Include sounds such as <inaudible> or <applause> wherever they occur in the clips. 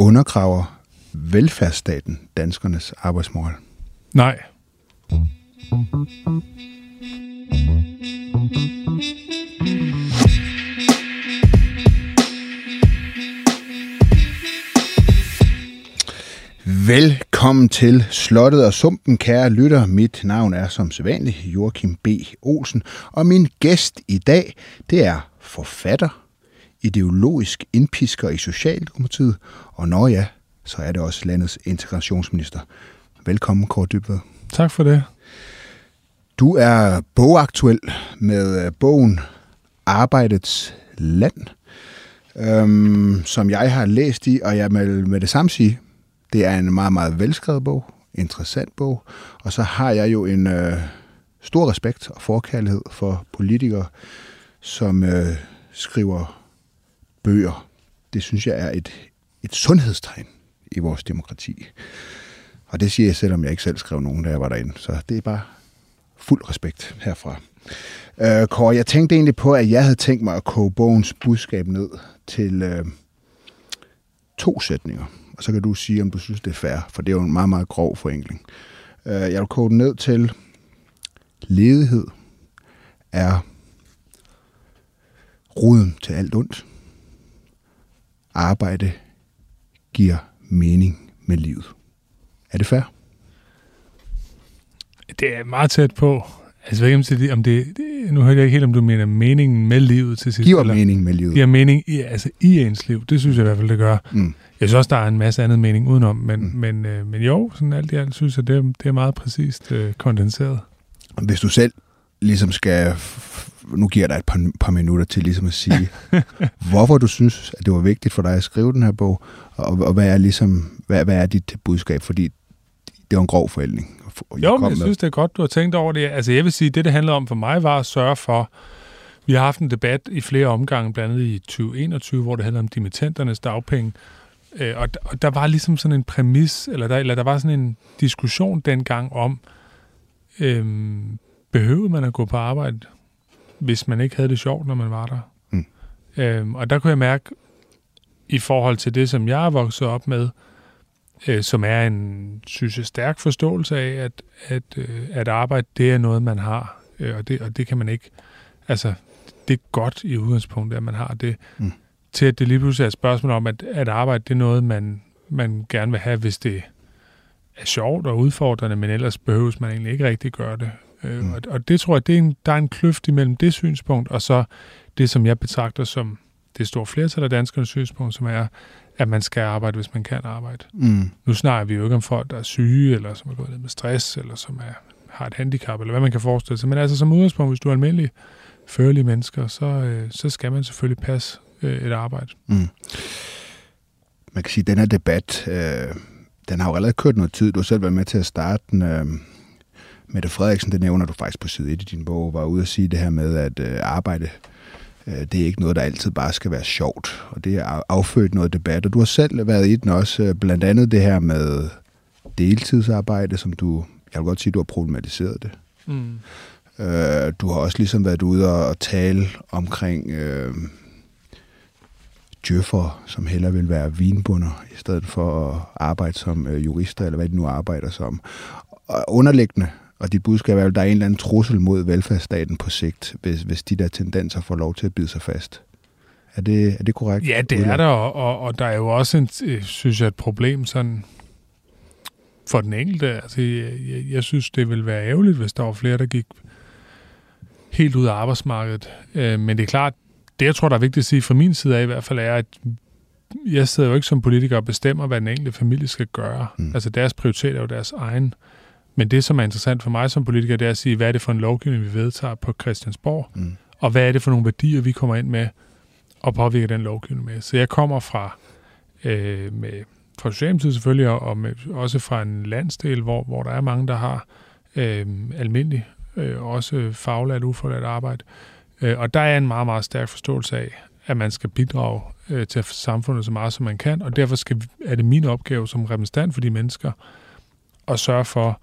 undergraver velfærdsstaten danskernes arbejdsmoral? Nej. Velkommen til Slottet og Sumpen, kære lytter. Mit navn er som sædvanligt Joachim B. Olsen, og min gæst i dag, det er forfatter, ideologisk indpisker i Socialdemokratiet, og når ja, så er det også landets integrationsminister. Velkommen, Kåre Dybved. Tak for det. Du er bogaktuel med øh, bogen Arbejdets Land, øhm, som jeg har læst i, og jeg vil med det samme sige, det er en meget, meget velskrevet bog, interessant bog, og så har jeg jo en øh, stor respekt og forkærlighed for politikere, som øh, skriver bøger. Det synes jeg er et, et sundhedstegn i vores demokrati. Og det siger jeg, selvom jeg ikke selv skrev nogen, da jeg var derinde. Så det er bare fuld respekt herfra. Øh, Kåre, jeg tænkte egentlig på, at jeg havde tænkt mig at koge bogens budskab ned til øh, to sætninger. Og så kan du sige, om du synes, det er fair, for det er jo en meget, meget grov forenkling. Øh, jeg vil koge den ned til ledighed er roden til alt ondt. Arbejde giver mening med livet. Er det fair? Det er meget tæt på. Altså, jeg ved ikke, om det, det, nu hørte jeg ikke helt, om du mener meningen med livet til sidst. Giver eller, mening med livet. Giver mening i, altså, i ens liv. Det synes jeg i hvert fald, det gør. Mm. Jeg synes også, der er en masse andet mening udenom, men, mm. men, øh, men jo, sådan alt i alt synes jeg, det, det er meget præcist øh, kondenseret. Hvis du selv ligesom skal, nu giver jeg dig et par, par minutter til ligesom at sige, <laughs> hvorfor du synes, at det var vigtigt for dig at skrive den her bog, og, og hvad er ligesom, hvad, hvad er dit budskab? Fordi det var en grov forældning. Jo, men jeg synes, det er godt, du har tænkt over det. Altså jeg vil sige, det det handlede om for mig var at sørge for, vi har haft en debat i flere omgange, blandt andet i 2021, hvor det handlede om dimittenternes dagpenge, øh, og, og der var ligesom sådan en præmis, eller der, eller der var sådan en diskussion dengang om, øhm, behøvede man at gå på arbejde, hvis man ikke havde det sjovt, når man var der? Mm. Øhm, og der kunne jeg mærke, i forhold til det, som jeg er vokset op med, øh, som er en, synes jeg, stærk forståelse af, at, at, øh, at arbejde, det er noget, man har, øh, og, det, og det kan man ikke, altså, det er godt i udgangspunktet, at man har det, mm. til at det lige pludselig er et spørgsmål om, at, at arbejde, det er noget, man, man gerne vil have, hvis det er sjovt og udfordrende, men ellers behøves man egentlig ikke rigtig gøre det. Øh, mm. og, og det tror jeg, det er en, der er en kløft imellem det synspunkt, og så det, som jeg betragter som det store flertal af danskernes synspunkt, som er, at man skal arbejde, hvis man kan arbejde. Mm. Nu snakker vi jo ikke om folk, der er syge, eller som er gået ned med stress, eller som er, har et handicap, eller hvad man kan forestille sig. Men altså som udgangspunkt, hvis du er almindelig førlige mennesker, så, øh, så skal man selvfølgelig passe øh, et arbejde. Mm. Man kan sige, at den her debat, øh, den har jo allerede kørt noget tid. Du har selv været med til at starte den. Øh, Mette Frederiksen, det nævner du faktisk på side 1 i din bog, var ude at sige det her med, at øh, arbejde Øh, det er ikke noget, der altid bare skal være sjovt, og det er affødt noget debat. Og du har selv været i den også, øh, blandt andet det her med deltidsarbejde, som du, jeg vil godt sige, du har problematiseret det. Mm. Øh, du har også ligesom været ude og tale omkring øh, djøffer, som heller vil være vinbunder, i stedet for at arbejde som øh, jurister, eller hvad de nu arbejder som. Og underliggende og dit budskab er, at der er en eller anden trussel mod velfærdsstaten på sigt, hvis, hvis de der tendenser får lov til at bide sig fast. Er det, er det korrekt? Ja, det er der, og, og, og der er jo også, en, øh, synes jeg, et problem sådan for den enkelte. Altså, jeg, jeg, jeg synes, det ville være ærgerligt, hvis der var flere, der gik helt ud af arbejdsmarkedet. Øh, men det er klart, det jeg tror, der er vigtigt at sige fra min side af i hvert fald, er, at jeg sidder jo ikke som politiker og bestemmer, hvad den enkelte familie skal gøre. Mm. Altså deres prioritet er jo deres egen. Øh, men det, som er interessant for mig som politiker, det er at sige, hvad er det for en lovgivning, vi vedtager på Christiansborg, mm. og hvad er det for nogle værdier, vi kommer ind med og påvirker den lovgivning med. Så jeg kommer fra, øh, med, fra Socialdemokratiet selvfølgelig, og med, også fra en landsdel, hvor, hvor der er mange, der har øh, almindelig, øh, også faglært, ufaglært arbejde. Øh, og der er en meget, meget stærk forståelse af, at man skal bidrage øh, til samfundet så meget, som man kan, og derfor skal, er det min opgave som repræsentant for de mennesker at sørge for,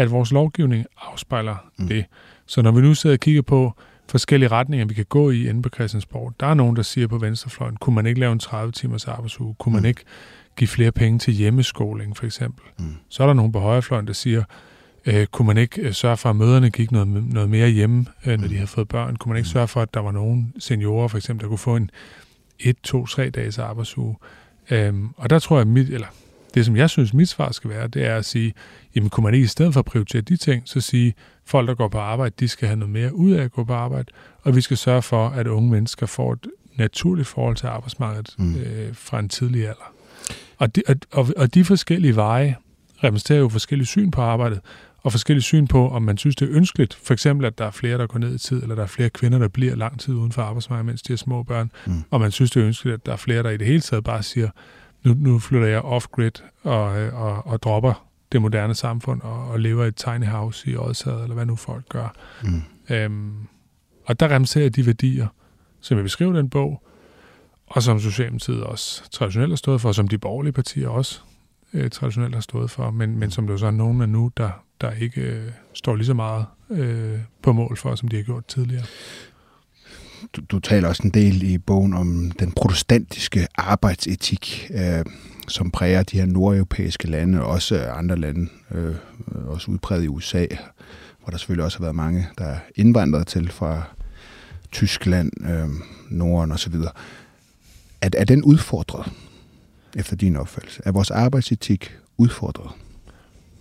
at vores lovgivning afspejler mm. det. Så når vi nu sidder og kigger på forskellige retninger, vi kan gå i inde på Christiansborg, der er nogen, der siger på venstrefløjen, kunne man ikke lave en 30-timers arbejdsuge? Kunne mm. man ikke give flere penge til hjemmeskoling, for eksempel. Mm. Så er der nogen på højrefløjen, der siger, øh, kunne man ikke øh, sørge for, at møderne gik noget, noget mere hjemme, øh, når de havde fået børn? Kunne man ikke sørge for, at der var nogen seniorer, for eksempel, der kunne få en 1, 2, 3 dages arbejdsuge? Øhm, og der tror jeg, mit, eller det som jeg synes, mit svar skal være, det er at sige, jamen kunne man ikke i stedet for at prioritere de ting, så sige, folk, der går på arbejde, de skal have noget mere ud af at gå på arbejde, og vi skal sørge for, at unge mennesker får et naturligt forhold til arbejdsmarkedet mm. øh, fra en tidlig alder. Og de, og, og de forskellige veje repræsenterer jo forskellige syn på arbejdet, og forskellige syn på, om man synes, det er ønskeligt. For eksempel, at der er flere, der går ned i tid, eller der er flere kvinder, der bliver lang tid uden for arbejdsmarkedet, mens de har små børn. Mm. Og man synes, det er ønskeligt, at der er flere, der i det hele taget bare siger, nu, nu flytter jeg off-grid og, og, og dropper det moderne samfund og, og lever i et tiny house i Odsad, eller hvad nu folk gør. Mm. Øhm, og der repræsenterer de værdier, som jeg beskriver i den bog, og som Socialdemokratiet også traditionelt har stået for, og som de borgerlige partier også øh, traditionelt har stået for, men, men som der så er nogen af nu, der, der ikke øh, står lige så meget øh, på mål for, som de har gjort tidligere. Du, du taler også en del i bogen om den protestantiske arbejdsetik, øh, som præger de her nordeuropæiske lande, og også andre lande, øh, også udpræget i USA, hvor der selvfølgelig også har været mange, der er indvandret til fra Tyskland, øh, Norden osv. Er, er den udfordret, efter din opfattelse? Er vores arbejdsetik udfordret?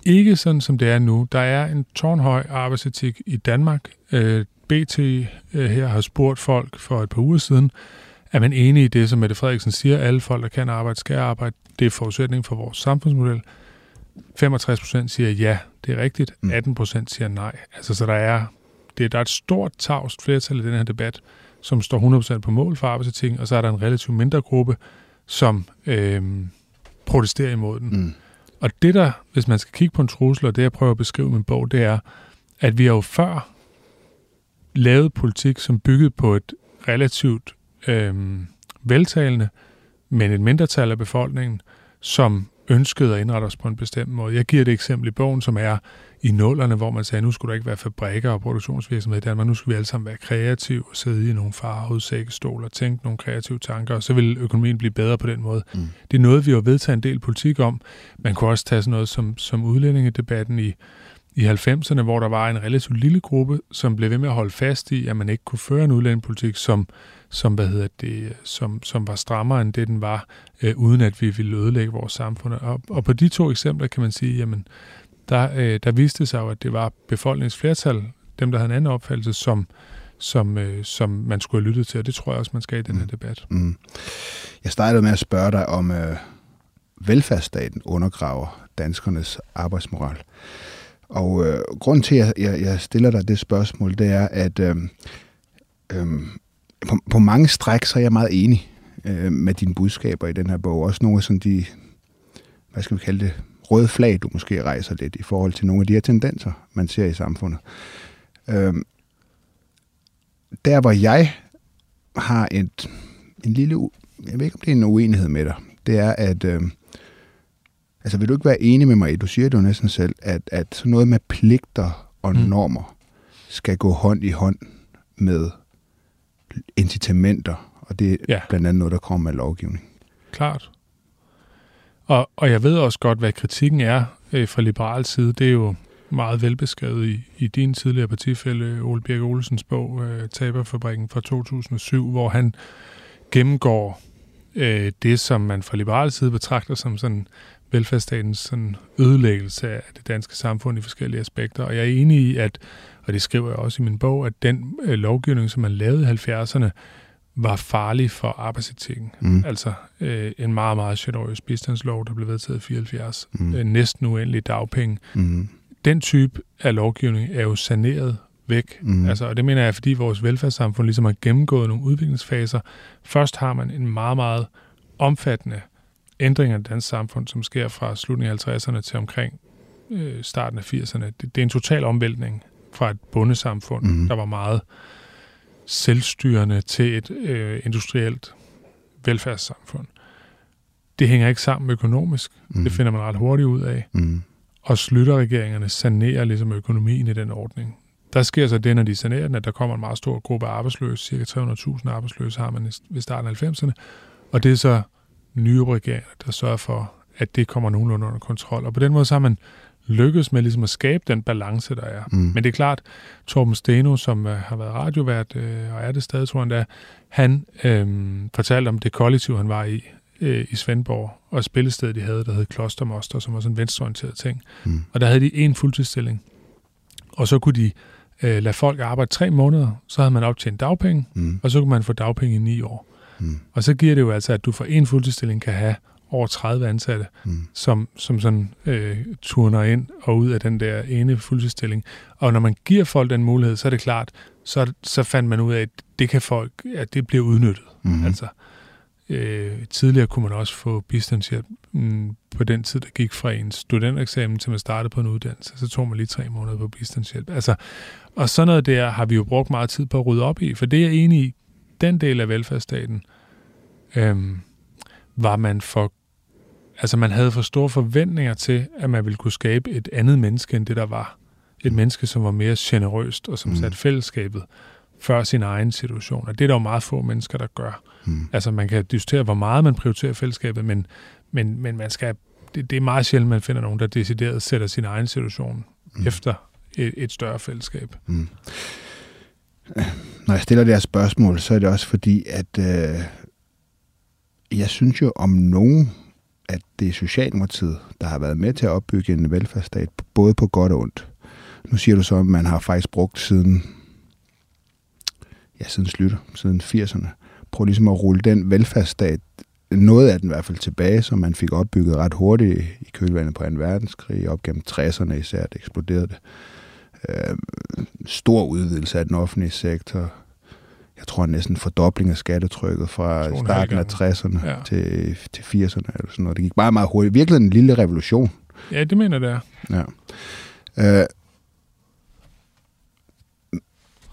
Ikke sådan, som det er nu. Der er en tårnhøj arbejdsetik i Danmark. Øh, BT øh, her har spurgt folk for et par uger siden, er man enig i det, som Mette Frederiksen siger, alle folk, der kan arbejde, skal arbejde. Det er forudsætning for vores samfundsmodel. 65 procent siger ja, det er rigtigt. 18 mm. procent siger nej. Altså, så der er, det, der er et stort tavst flertal i den her debat, som står 100% på mål for arbejdsetikken, og så er der en relativt mindre gruppe, som øh, protesterer imod den. Mm. Og det der, hvis man skal kigge på en trussel, og det jeg prøver at beskrive i min bog, det er, at vi har jo før lavet politik, som byggede på et relativt øh, veltalende, men et mindretal af befolkningen, som ønskede at indrette os på en bestemt måde. Jeg giver et eksempel i bogen, som er i nullerne, hvor man sagde, at nu skulle der ikke være fabrikker og produktionsvirksomhed i Danmark, nu skal vi alle sammen være kreative og sidde i nogle farvede sækkestol og tænke nogle kreative tanker, og så vil økonomien blive bedre på den måde. Mm. Det er noget, vi har vedtaget en del politik om. Man kunne også tage sådan noget som, som udlændingedebatten i, i 90'erne, hvor der var en relativt lille gruppe, som blev ved med at holde fast i, at man ikke kunne føre en udlændingepolitik, som som, hvad hedder det, som, som var strammere end det, den var, øh, uden at vi ville ødelægge vores samfund. Og, og på de to eksempler kan man sige, jamen, der, øh, der viste sig jo, at det var befolkningsflertal, dem, der havde en anden opfattelse, som, som, øh, som man skulle have lyttet til, og det tror jeg også, man skal i den her mm. debat. Mm. Jeg startede med at spørge dig om øh, velfærdsstaten undergraver danskernes arbejdsmoral. Og øh, grund til, at jeg, jeg stiller dig det spørgsmål, det er, at øh, øh, på, på mange stræk, så er jeg meget enig øh, med dine budskaber i den her bog. Også nogle af sådan de, hvad skal vi kalde det, røde flag, du måske rejser lidt i forhold til nogle af de her tendenser, man ser i samfundet. Øh, der, hvor jeg har et, en lille, jeg ved ikke, om det er en uenighed med dig, det er, at øh, altså vil du ikke være enig med mig, du siger det jo næsten selv, at, at sådan noget med pligter og mm. normer skal gå hånd i hånd med incitamenter, og det er ja. blandt andet noget, der kommer med lovgivning. Klart. Og, og jeg ved også godt, hvad kritikken er øh, fra liberal side. Det er jo meget velbeskrevet i, i din tidligere partifælde, Ole Birk Olsens bog, øh, Taberfabrikken fra 2007, hvor han gennemgår øh, det, som man fra liberal side betragter som sådan velfærdsstatens sådan ødelæggelse af det danske samfund i forskellige aspekter. Og jeg er enig i, at og det skriver jeg også i min bog, at den øh, lovgivning, som man lavede i 70'erne, var farlig for arbejdsetikken. Mm. Altså øh, en meget, meget generøs bistandslov, der blev vedtaget i 74. Mm. Øh, næsten uendelig dagpenge. Mm. Den type af lovgivning er jo saneret væk. Mm. Altså, og det mener jeg, fordi vores velfærdssamfund ligesom har gennemgået nogle udviklingsfaser. Først har man en meget, meget omfattende ændring af det danske samfund, som sker fra slutningen af 50'erne til omkring øh, starten af 80'erne. Det, det er en total omvæltning fra et bundesamfund, mm. der var meget selvstyrende til et øh, industrielt velfærdssamfund. Det hænger ikke sammen økonomisk. Mm. Det finder man ret hurtigt ud af. Mm. Og regeringerne sanerer ligesom økonomien i den ordning. Der sker så det, når de sanerer den, at der kommer en meget stor gruppe arbejdsløse. Cirka 300.000 arbejdsløse har man ved starten af 90'erne. Og det er så nye regeringer, der sørger for, at det kommer nogenlunde under kontrol. Og på den måde så har man lykkes med ligesom at skabe den balance, der er. Mm. Men det er klart, Torben Steno, som uh, har været radiovært, uh, og er det stadig, tror han, der, han øh, fortalte om det kollektiv, han var i, øh, i Svendborg, og spillestedet, de havde, der hed Klostermoster, som var sådan en venstreorienteret ting. Mm. Og der havde de en fuldtidsstilling. Og så kunne de øh, lade folk arbejde tre måneder, så havde man optjent dagpenge, mm. og så kunne man få dagpenge i ni år. Mm. Og så giver det jo altså, at du for en fuldtidsstilling kan have over 30 ansatte, mm. som, som sådan øh, turner ind og ud af den der ene fuldtidsstilling. Og når man giver folk den mulighed, så er det klart, så, så fandt man ud af, at det kan folk, at det bliver udnyttet. Mm. Altså, øh, tidligere kunne man også få bistandshjælp mm, på den tid, der gik fra en studentereksamen til man startede på en uddannelse. Så tog man lige tre måneder på bistandshjælp. Altså, og sådan noget der har vi jo brugt meget tid på at rydde op i, for det er jeg enig i, den del af velfærdsstaten, øh, var man for Altså man havde for store forventninger til, at man ville kunne skabe et andet menneske, end det der var. Et menneske, som var mere generøst, og som mm. satte fællesskabet før sin egen situation. Og det er der jo meget få mennesker, der gør. Mm. Altså man kan diskutere, hvor meget man prioriterer fællesskabet, men, men, men man skal, det, det er meget sjældent, man finder nogen, der decideret sætter sin egen situation mm. efter et, et større fællesskab. Mm. Øh, når jeg stiller det her spørgsmål, så er det også fordi, at øh, jeg synes jo om nogen, at det er Socialdemokratiet, der har været med til at opbygge en velfærdsstat, både på godt og ondt. Nu siger du så, at man har faktisk brugt siden, ja, siden slutter, siden 80'erne, prøv ligesom at rulle den velfærdsstat, noget af den i hvert fald tilbage, som man fik opbygget ret hurtigt i kølvandet på 2. verdenskrig, op gennem 60'erne især, det eksploderede det. Øh, stor udvidelse af den offentlige sektor, jeg tror næsten en fordobling af skattetrykket fra starten af 60'erne ja. til, til 80'erne eller sådan noget. Det gik bare meget hurtigt. Virkelig en lille revolution. Ja, det mener det er. Ja. Øh,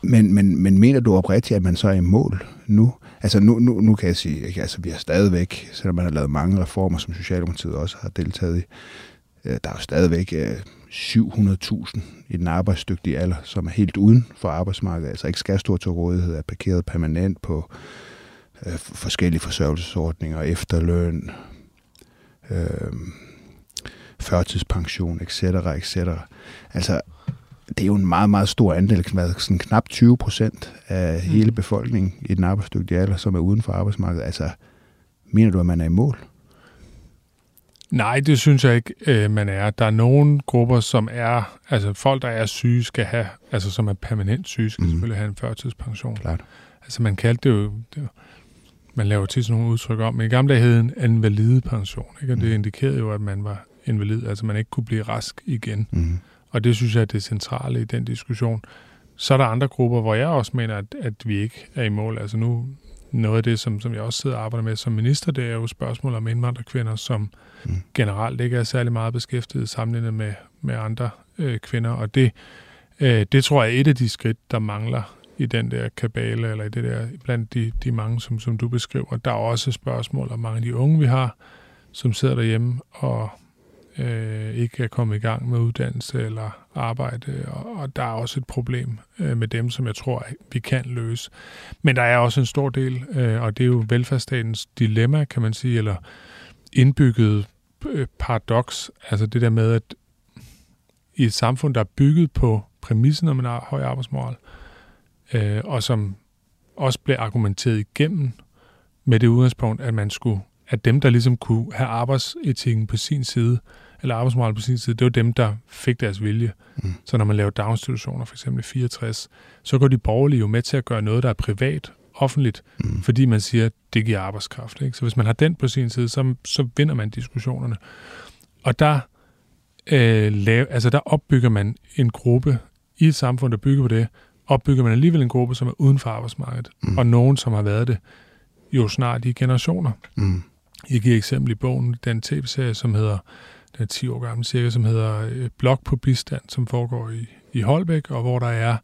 men, men, men mener du oprigtigt, at man så er i mål nu? Altså nu, nu, nu kan jeg sige, at altså, vi har stadigvæk, selvom man har lavet mange reformer, som Socialdemokratiet også har deltaget i, øh, der er jo stadigvæk øh, 700.000 i den arbejdsdygtige alder, som er helt uden for arbejdsmarkedet, altså ikke skal stå til rådighed, er parkeret permanent på øh, forskellige forsørgelsesordninger, efterløn, øh, førtidspension, etc., etc. Altså, det er jo en meget, meget stor andel, sådan knap 20 procent af mm. hele befolkningen i den arbejdsdygtige alder, som er uden for arbejdsmarkedet. Altså, mener du, at man er i mål? Nej, det synes jeg ikke, øh, man er. Der er nogle grupper, som er, altså folk, der er syge, skal have, altså som er permanent syge, skal mm. selvfølgelig have en førtidspension. Klart. Altså man kaldte det jo, det jo man laver tit sådan nogle udtryk om, men i gamle dage hed en invalidepension, ikke? og det mm. indikerede jo, at man var invalid, altså man ikke kunne blive rask igen. Mm. Og det synes jeg er det centrale i den diskussion. Så er der andre grupper, hvor jeg også mener, at, at vi ikke er i mål. Altså nu, noget af det, som, som jeg også sidder og arbejder med som minister, det er jo spørgsmål om indvandrerkvinder, som mm. generelt ikke er særlig meget beskæftiget sammenlignet med, med andre øh, kvinder. Og det, øh, det tror jeg er et af de skridt, der mangler i den der kabale, eller i det der, blandt de, de mange, som, som du beskriver. Der er også spørgsmål om mange af de unge, vi har, som sidder derhjemme og øh, ikke er kommet i gang med uddannelse eller arbejde, og, og der er også et problem øh, med dem, som jeg tror, vi kan løse. Men der er også en stor del, øh, og det er jo velfærdsstatens dilemma, kan man sige, eller indbygget øh, paradoks, altså det der med, at i et samfund, der er bygget på præmissen om en høj arbejdsmoral, øh, og som også blev argumenteret igennem med det udgangspunkt, at man skulle, at dem, der ligesom kunne have arbejdsetikken på sin side, eller arbejdsmoral på sin side, det var dem, der fik deres vilje. Mm. Så når man laver daginstitutioner, for eksempel i 64, så går de borgerlige jo med til at gøre noget, der er privat, offentligt, mm. fordi man siger, at det giver arbejdskraft. Ikke? Så hvis man har den på sin side, så, så vinder man diskussionerne. Og der, øh, lave, altså der opbygger man en gruppe i et samfund, der bygger på det, opbygger man alligevel en gruppe, som er uden for arbejdsmarkedet, mm. og nogen, som har været det jo snart i generationer. Mm. Jeg giver eksempel i bogen, den tv-serie, som hedder den er 10 år gammel cirka, som hedder øh, Blok på bistand, som foregår i, i Holbæk, og hvor der er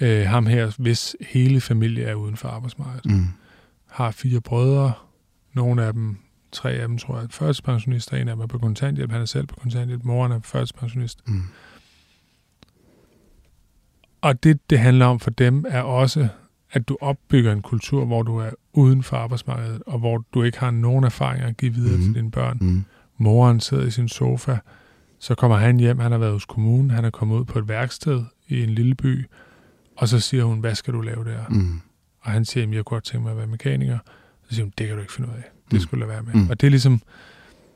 øh, ham her, hvis hele familie er uden for arbejdsmarkedet. Mm. Har fire brødre, nogle af dem, tre af dem tror jeg, er førtidspensionister, en af dem er på kontanthjælp, han er selv på kontanthjælp, moren er førtidspensionist. Mm. Og det, det handler om for dem, er også, at du opbygger en kultur, hvor du er uden for arbejdsmarkedet, og hvor du ikke har nogen erfaringer at give videre mm. til dine børn. Mm. Moren sidder i sin sofa, så kommer han hjem, han har været hos kommunen, han er kommet ud på et værksted i en lille by, og så siger hun, hvad skal du lave der? Mm. Og han siger, jeg kunne godt tænke mig at være mekaniker. Så siger hun, det kan du ikke finde ud af. Det Mm. skulle du lade være med. Mm. Og det er ligesom,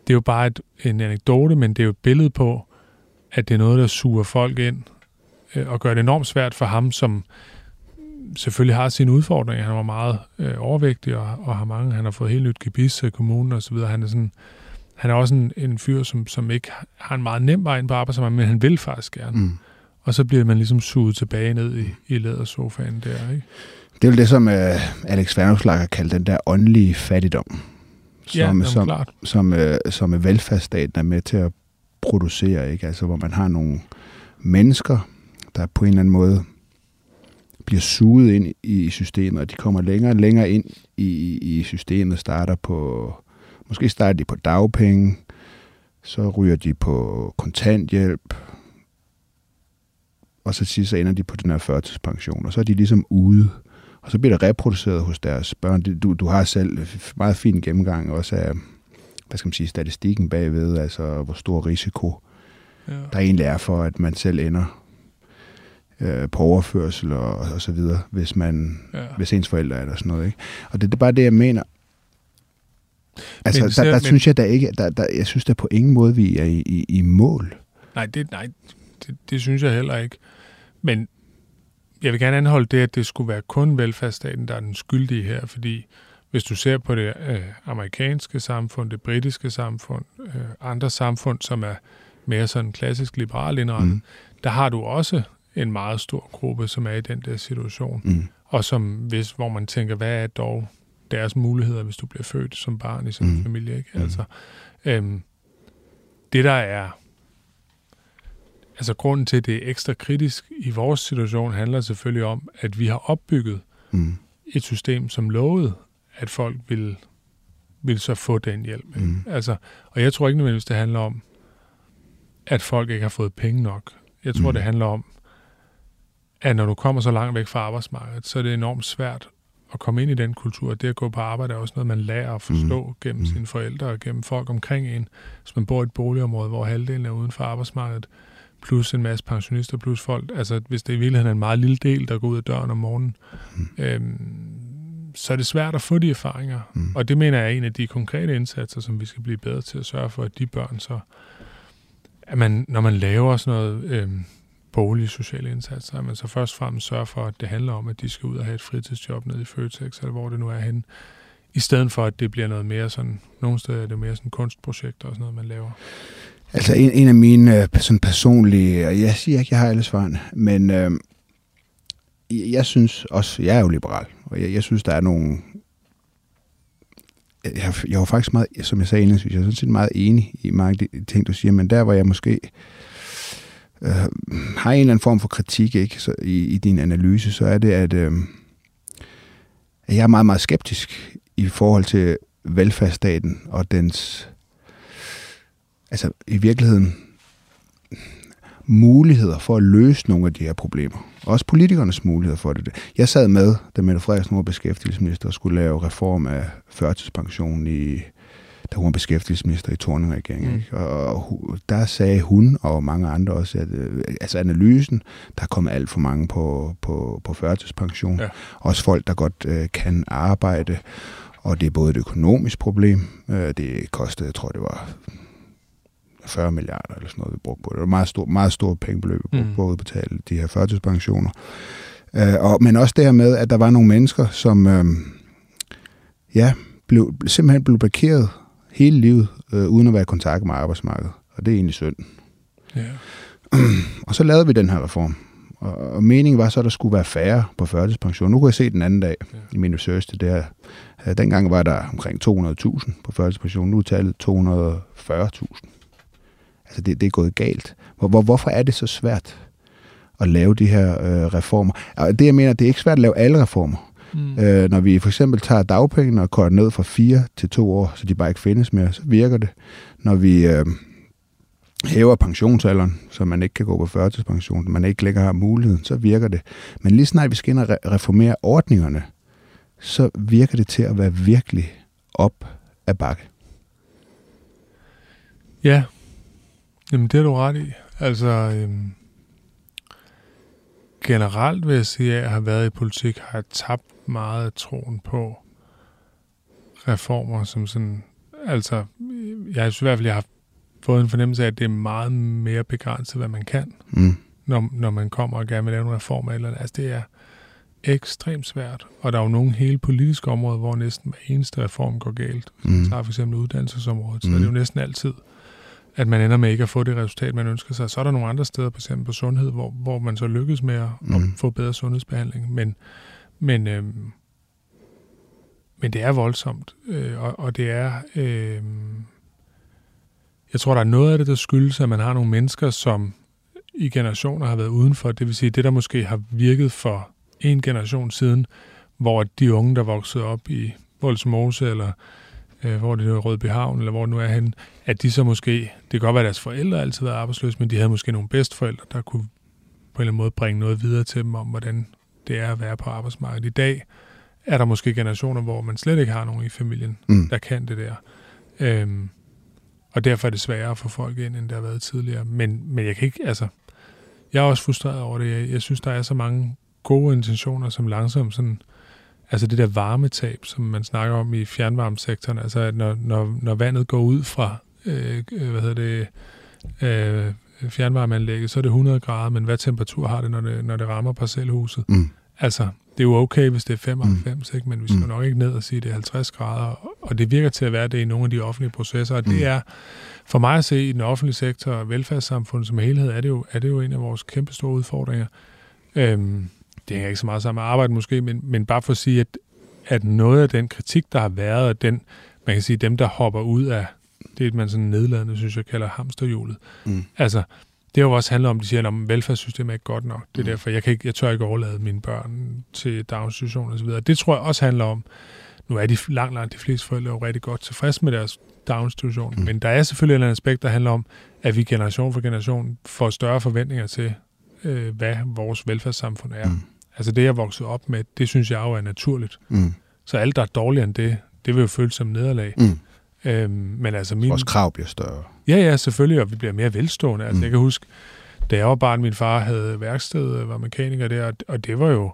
det er jo bare et, en anekdote, men det er jo et billede på, at det er noget, der suger folk ind, øh, og gør det enormt svært for ham, som selvfølgelig har sine udfordringer. Han var meget øh, overvægtig, og, og har mange, han har fået helt nyt gebis til kommunen og så videre. Han er sådan, han er også en, en fyr, som, som ikke har en meget nem vej ind på arbejdsmarkedet, men han vil faktisk gerne. Mm. Og så bliver man ligesom suget tilbage ned i, i lædersofaen der, ikke? Det er jo det, som uh, Alex Vanopslagh har kaldt den der åndelige fattigdom. Som, ja, jamen, som, klart. som, uh, som velfærdsstaten er med til at producere, ikke? Altså, hvor man har nogle mennesker, der på en eller anden måde bliver suget ind i systemet, og de kommer længere og længere ind i, i systemet, starter på, måske starter de på dagpenge, så ryger de på kontanthjælp, og så sidst så ender de på den her førtidspension, og så er de ligesom ude, og så bliver det reproduceret hos deres børn. Du, du har selv meget fin gennemgang også af, hvad skal man sige, statistikken bagved, altså hvor stor risiko Ja. der egentlig er for, at man selv ender øh, på overførsel og, og så videre, hvis man Ja. hvis ens forældre er der sådan noget. Ikke? Og det, det er bare det, jeg mener. Altså, Men der, der men- synes jeg, der ikke, der, der, jeg synes der på ingen måde, vi er i, i, i mål. Nej, det, nej det, det synes jeg heller ikke. Men jeg vil gerne anholde det, at det skulle være kun velfærdsstaten, der er den skyldige her, fordi hvis du ser på det øh, amerikanske samfund, det britiske samfund, øh, andre samfund, som er mere sådan klassisk liberal indrettet, mm. der har du også en meget stor gruppe, som er i den der situation, Mm. og som hvis, hvor man tænker, hvad er dog deres muligheder, hvis du bliver født som barn i sådan en Mm. familie, ikke? Mm. Altså, øhm, det der er Altså grunden til, at det er ekstra kritisk i vores situation, handler selvfølgelig om, at vi har opbygget Mm. et system, som lovede, at folk ville, ville så få den hjælp. ikke? Mm. Altså, og jeg tror ikke nødvendigvis, det handler om, at folk ikke har fået penge nok. Jeg tror, mm. det handler om, at når du kommer så langt væk fra arbejdsmarkedet, så er det enormt svært at komme ind i den kultur. Det at gå på arbejde er også noget, man lærer at forstå mm. gennem Mm. sine forældre og gennem folk omkring en. Hvis man bor i et boligområde, hvor halvdelen er uden for arbejdsmarkedet, plus en masse pensionister, plus folk, altså hvis det i virkeligheden er en meget lille del, der går ud af døren om morgenen, Mm. øhm, så er det svært at få de erfaringer. Mm. Og det mener jeg er en af de konkrete indsatser, som vi skal blive bedre til at sørge for, at de børn så, at man, når man laver sådan noget øhm, boligsociale indsatser, at man så først og fremmest sørger for, at det handler om, at de skal ud og have et fritidsjob nede i Føtex, eller hvor det nu er henne, i stedet for, at det bliver noget mere sådan, nogle steder er det mere sådan kunstprojekter og sådan noget, man laver. Altså en, en af mine øh, sådan personlige, og jeg siger ikke, jeg har alle svarene, men øh, jeg jeg synes også, jeg er jo liberal, og jeg, jeg synes, der er nogle... Øh, jeg, jeg var faktisk meget, som jeg sagde indledningsvis, jeg er sådan set meget enig i mange af de ting, du siger, men der hvor jeg måske øh, Øh, har en eller anden form for kritik ikke, så i, i din analyse, så er det, at, øh, at jeg er meget, meget skeptisk i forhold til velfærdsstaten og dens altså i virkeligheden muligheder for at løse nogle af de her problemer. Også politikernes muligheder for det. Jeg sad med, da Mette Frederiksen var beskæftigelsesminister, og skulle lave reform af førtidspensionen i hun var beskæftigelsesminister i Torning-regeringen. Mm. Og hu- der sagde hun, og mange andre også, at øh, altså analysen, der er kommet alt for mange på, på, på førtidspension. Ja. Også folk, der godt øh, kan arbejde. Og det er både et økonomisk problem. Øh, det kostede, jeg tror, det var 40 milliarder eller sådan noget, vi brugte på det. Det var meget stor, meget store pengebeløb, vi brugte Mm. på at udbetale de her førtidspensioner. Øh, og, men også det her med, at der var nogle mennesker, som øh, ja, blev, simpelthen blev blokeret hele livet, øh, uden at være i kontakt med arbejdsmarkedet. Og det er egentlig synd. Ja. <clears throat> Og så lavede vi den her reform. Og, og meningen var så, at der skulle være færre på førtidspension. Nu kunne jeg se den anden dag Ja. i min research det her. Øh, Dengang var der omkring 200.000 på førtidspension. Nu er tallet 240.000. Altså det, det er gået galt. Hvor, hvor, hvorfor er det så svært at lave de her øh, reformer? Og det jeg mener, det er ikke svært at lave alle reformer. Mm. Øh, når vi for eksempel tager dagpengene og korter ned fra fire til to år, så de bare ikke findes mere, så virker det. Når vi øh, hæver pensionsalderen, så man ikke kan gå på førtidspension, man ikke længere har muligheden, så virker det. Men lige snart vi skal ind og reformere ordningerne, så virker det til at være virkelig op ad bakke. Ja, jamen det er du ret i. Altså, øhm, generelt vil jeg sige, at jeg har været i politik, har jeg tabt meget troen på reformer, som sådan, altså, jeg synes i hvert fald, jeg har fået en fornemmelse af, at det er meget mere begrænset, hvad man kan, Mm. når, når man kommer og gerne vil lave en reform eller andet. Altså, det er ekstremt svært, og der er jo nogle hele politiske områder, hvor næsten hver eneste reform går galt. Mm. tager for eksempel uddannelsesområdet, så er Mm. det jo næsten altid, at man ender med ikke at få det resultat, man ønsker sig. Så er der nogle andre steder, for eksempel på sundhed, hvor, hvor man så lykkes med at, mm. at Mm. få bedre sundhedsbehandling. Men, men, øh, men det er voldsomt, øh, og, og det er... Øh, jeg tror, der er noget af det, der skyldes, at man har nogle mennesker, som i generationer har været udenfor. Det vil sige, det, der måske har virket for en generation siden, hvor de unge, der voksede op i Voldsmose, eller øh, hvor det er Rødbyhavn, eller hvor det nu er henne, at de så måske, det kan godt være, at deres forældre altid har været arbejdsløse, men de havde måske nogle bedsteforældre, der kunne på en eller anden måde bringe noget videre til dem om, hvordan det er at være på arbejdsmarkedet. I dag er der måske generationer, hvor man slet ikke har nogen i familien, Mm. der kan det der. Øhm, og derfor er det sværere at få folk ind, end det har været tidligere. Men, men jeg kan ikke, altså, jeg er også frustreret over det. Jeg, jeg synes, der er så mange gode intentioner, som langsomt sådan, altså det der varmetab, som man snakker om i fjernvarmesektoren, altså at når, når, når vandet går ud fra, øh, øh, hvad hedder det, øh, fjernvarmeanlægget, så er det 100 grader, men hvad temperatur har det, når det, når det rammer parcelhuset? Mm. Altså, det er jo okay, hvis det er 95, mm. ikke? men vi skal Mm. nok ikke ned og sige, at det er 50 grader. Og det virker til at være det i nogle af de offentlige processer. Og det Mm. er, for mig at se, i den offentlige sektor og velfærdssamfundet som helhed, er det jo, er det jo en af vores kæmpe store udfordringer. Øhm, det hænger ikke så meget sammen med arbejde måske, men, men bare for at sige, at, at noget af den kritik, der har været, og den, man kan sige, dem, der hopper ud af det, man sådan nedladende, synes jeg, kalder hamsterhjulet. Mm. Altså, det har jo også handlet om, de siger, at velfærdssystemet er ikke godt nok. Det er Mm. derfor, jeg, kan ikke, jeg tør ikke overlade mine børn til daginstitution og så videre. Det tror jeg også handler om, nu er de langt, langt de fleste forældre jo rigtig godt tilfreds med deres daginstitution, Mm. men der er selvfølgelig et eller andet aspekt, der handler om, at vi generation for generation får større forventninger til, øh, hvad vores velfærdssamfund er. Mm. Altså det, jeg er vokset op med, det synes jeg jo er naturligt. Mm. Så alt, der er dårligere end det, det vil jo føles som nederlag. Mm. Øhm, men altså min... Vores krav bliver større. Ja, ja, selvfølgelig, og vi bliver mere velstående. Altså, Mm. mm. Jeg kan huske, da jeg var barn, min far havde værksted, var mekaniker der, og- det var jo,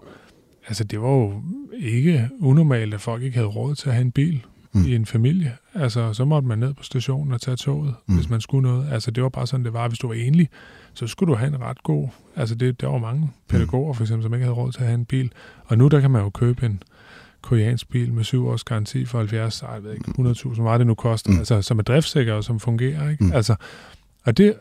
altså det var jo ikke unormalt, at folk ikke havde råd til at have en bil Mm. mm. i en familie. Altså, så måtte man ned på stationen og tage toget, Mm. mm. hvis man skulle noget. Altså, det var bare sådan, det var. Hvis du var enlig, så skulle du have en ret god... Altså, det, der var mange pædagoger, for eksempel, som ikke havde råd til at have en bil. Og nu, der kan man jo købe en koreansk bil med syv års garanti for 70, ej, jeg ved ikke, 100.000, hvor meget det nu koster. Mm. Altså, som er driftssikker og som fungerer, ikke? Mm. Altså, og det,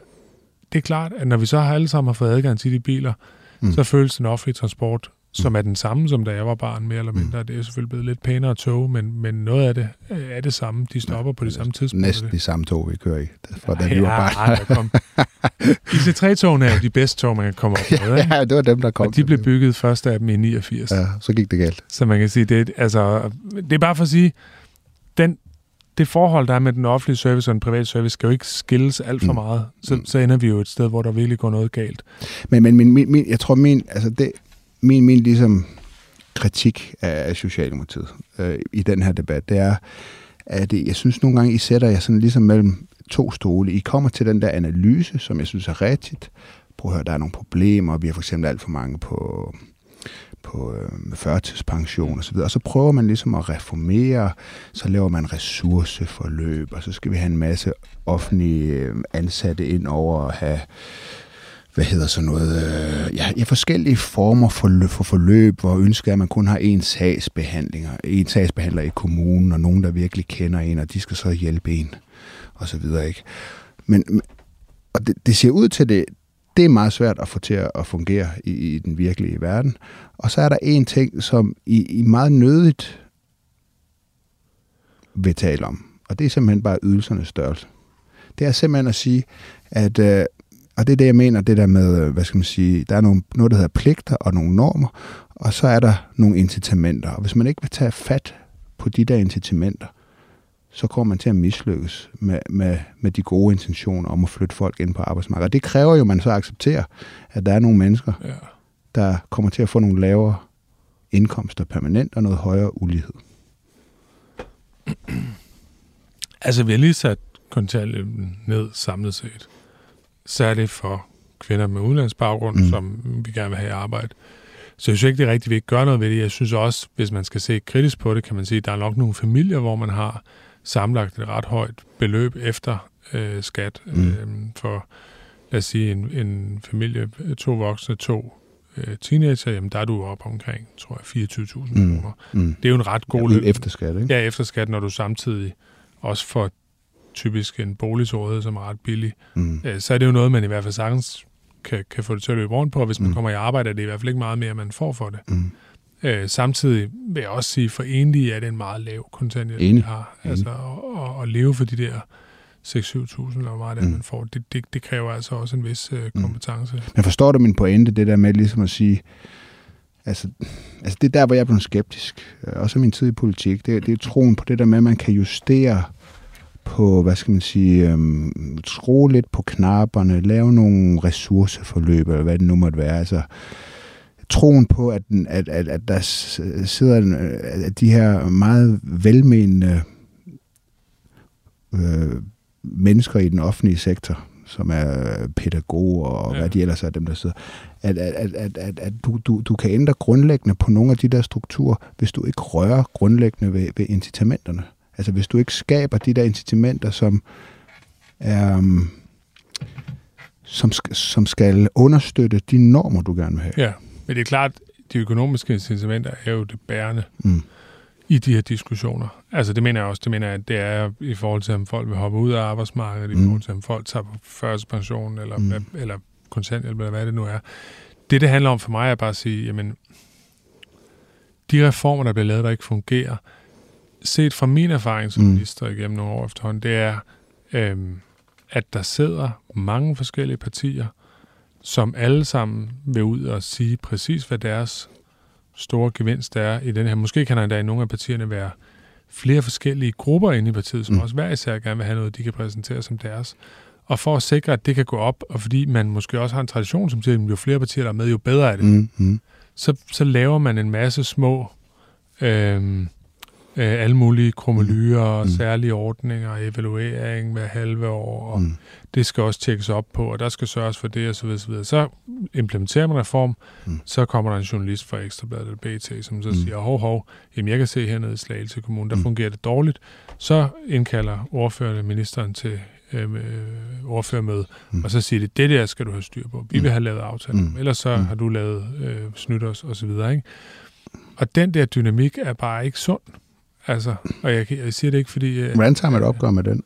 det er klart, at når vi så har alle sammen har fået adgang til de biler, mm. så føles den offentlige transport, som er den samme, som da jeg var barn, mere eller mindre. Mm. Det er selvfølgelig blevet lidt pænere tog, men, men noget af det øh, er det samme. De stopper på de samme tidspunkter. Næsten de samme tog, vi kører i, fra da vi ja, var barn. der kom. <laughs> IC3-togene er jo de bedste tog, man kan komme op med. Ikke? ja, det var dem, der kom. Og de blev bygget først af dem i 89. Ja, så gik det galt. Så man kan sige, det, altså, det er bare for at sige, den, det forhold, der er med den offentlige service og den private service, skal jo ikke skilles alt for Mm. meget. Så, Mm. så ender vi jo et sted, hvor der virkelig går noget galt. Men, men min, min, min, jeg tror, min, altså det, min, min ligesom kritik af, Socialdemokratiet øh, i den her debat, det er, at jeg synes nogle gange, I sætter jer sådan ligesom mellem to stole. I kommer til den der analyse, som jeg synes er rigtigt. Prøv at høre, der er nogle problemer. Vi har for eksempel alt for mange på, på øh, førtidspension og så videre. Og så prøver man ligesom at reformere, så laver man ressourceforløb, og så skal vi have en masse offentlige øh, ansatte ind over og have hvad hedder så noget, øh, ja, ja, forskellige former for, for forløb, hvor ønsket er, at man kun har en sagsbehandler, en sagsbehandler i kommunen, og nogen, der virkelig kender en, og de skal så hjælpe en, og så videre, ikke? Men, og det, det ser ud til det, det er meget svært at få til at at fungere i, i den virkelige verden. Og så er der en ting, som I, I meget nødigt vil tale om, og det er simpelthen bare ydelsernes størrelse. Det er simpelthen at sige, at øh, og det er det, jeg mener, det der med, øh, hvad skal man sige, der er nogle, noget, der hedder pligter og nogle normer, og så er der nogle incitamenter. Og hvis man ikke vil tage fat på de der incitamenter, så kommer man til at mislykkes med, med, med de gode intentioner om at flytte folk ind på arbejdsmarkedet. Og det kræver jo, at man så accepterer, at der er nogle mennesker, Ja. der kommer til at få nogle lavere indkomster permanent og noget højere ulighed. Altså, vi har lige sat kontanthjælpen ned samlet set. Særligt for kvinder med udlandsbaggrund, Mm. som vi gerne vil have i arbejde. Så jeg synes ikke, det er rigtigt, at vi ikke gør noget ved det. Jeg synes også, hvis man skal se kritisk på det, kan man sige, at der er nok nogle familier, hvor man har samlet et ret højt beløb efter øh, skat. Mm. Øh, for, lad os sige, en, en familie, to voksne, to øh, teenager, jamen der er du op omkring, tror jeg, 24.000 Mm. kroner. Mm. Det er jo en ret god løn. efter skat, ikke? Ja, efter skat, når du samtidig også får typisk en bolig til rådighed, som er ret billig, Mm. øh, så er det jo noget, man i hvert fald sagtens kan, kan få det til at løbe rundt på, og hvis man Mm. kommer i arbejde, er det i hvert fald ikke meget mere, man får for det. Mm. Øh, samtidig vil jeg også sige, for enlige er det en meget lav kontanthjælp, Enig. vi har. Altså, at, leve for de der 6-7.000, eller hvor meget det Mm. man får, det, det, det kræver altså også en vis øh, Mm. kompetence. Men forstår du min pointe, det der med ligesom at sige, altså, altså det er der, hvor jeg er blevet skeptisk, øh, også i min tid i politik, det, det er troen på det der med, at man kan justere på, hvad skal man sige, øhm, skrue lidt på knapperne, lave nogle ressourceforløb, eller hvad det nu måtte være. Altså, troen på, at, den- at, at, at der sidder en, øh, at de her meget velmenende øh, mennesker i den offentlige sektor, som er pædagoger og. Ja. hvad de ellers er, dem der sidder, at, at, at, at, at, at du, du, du kan ændre grundlæggende på nogle af de der strukturer, hvis du ikke rører grundlæggende ved, ved incitamenterne. Altså hvis du ikke skaber de der incitamenter, som er, um, som, som skal understøtte de normer, du gerne vil have. Ja, men det er klart, de økonomiske incitamenter er jo det bærende Mm. i de her diskussioner. Altså det mener jeg også, det mener jeg, at det er i forhold til, om folk vil hoppe ud af arbejdsmarkedet, Mm. i forhold til, om folk tager på førstepension, eller, Mm. mm. eller kontanthjælp, eller hvad det nu er. Det, det handler om for mig, er bare at sige, jamen, de reformer, der bliver lavet, der ikke fungerer, set fra min erfaring som Mm. minister igennem nogle år efterhånden, det er, øhm, at der sidder mange forskellige partier, som alle sammen vil ud og sige præcis, hvad deres store gevinst er i den her. Måske kan der endda i nogle af partierne være flere forskellige grupper inde i partiet, som Mm. mm. også hver især gerne vil have noget, de kan præsentere som deres. Og for at sikre, at det kan gå op, og fordi man måske også har en tradition, som siger, at jo flere partier, der er med, jo bedre er det, Mm. Mm. så, så laver man en masse små, øhm, øh, alle mulige krummelyer og Mm. særlige ordninger, evaluering hver halve år, og Mm. det skal også tjekkes op på, og der skal sørges for det, og så videre, så videre. Så implementerer man reform, Mm. mm. så kommer der en journalist fra Ekstrabladet eller BT, som så Mm. mm. siger, hov, hov, jamen jeg kan se hernede i Slagelse Kommune, der Mm. mm. fungerer det dårligt. Så indkalder ordførende ministeren til øh, øh, ordførermøde, Mm. mm. og så siger de, det der skal du have styr på. Vi Mm. vil have lavet aftaler, Mm. mm. ellers så Mm. mm. har du lavet øh, snydt os, og så videre, ikke? Og den der dynamik er bare ikke sund. Altså, og jeg, jeg siger det ikke, fordi... Øh, Hvordan tager man et opgør med den?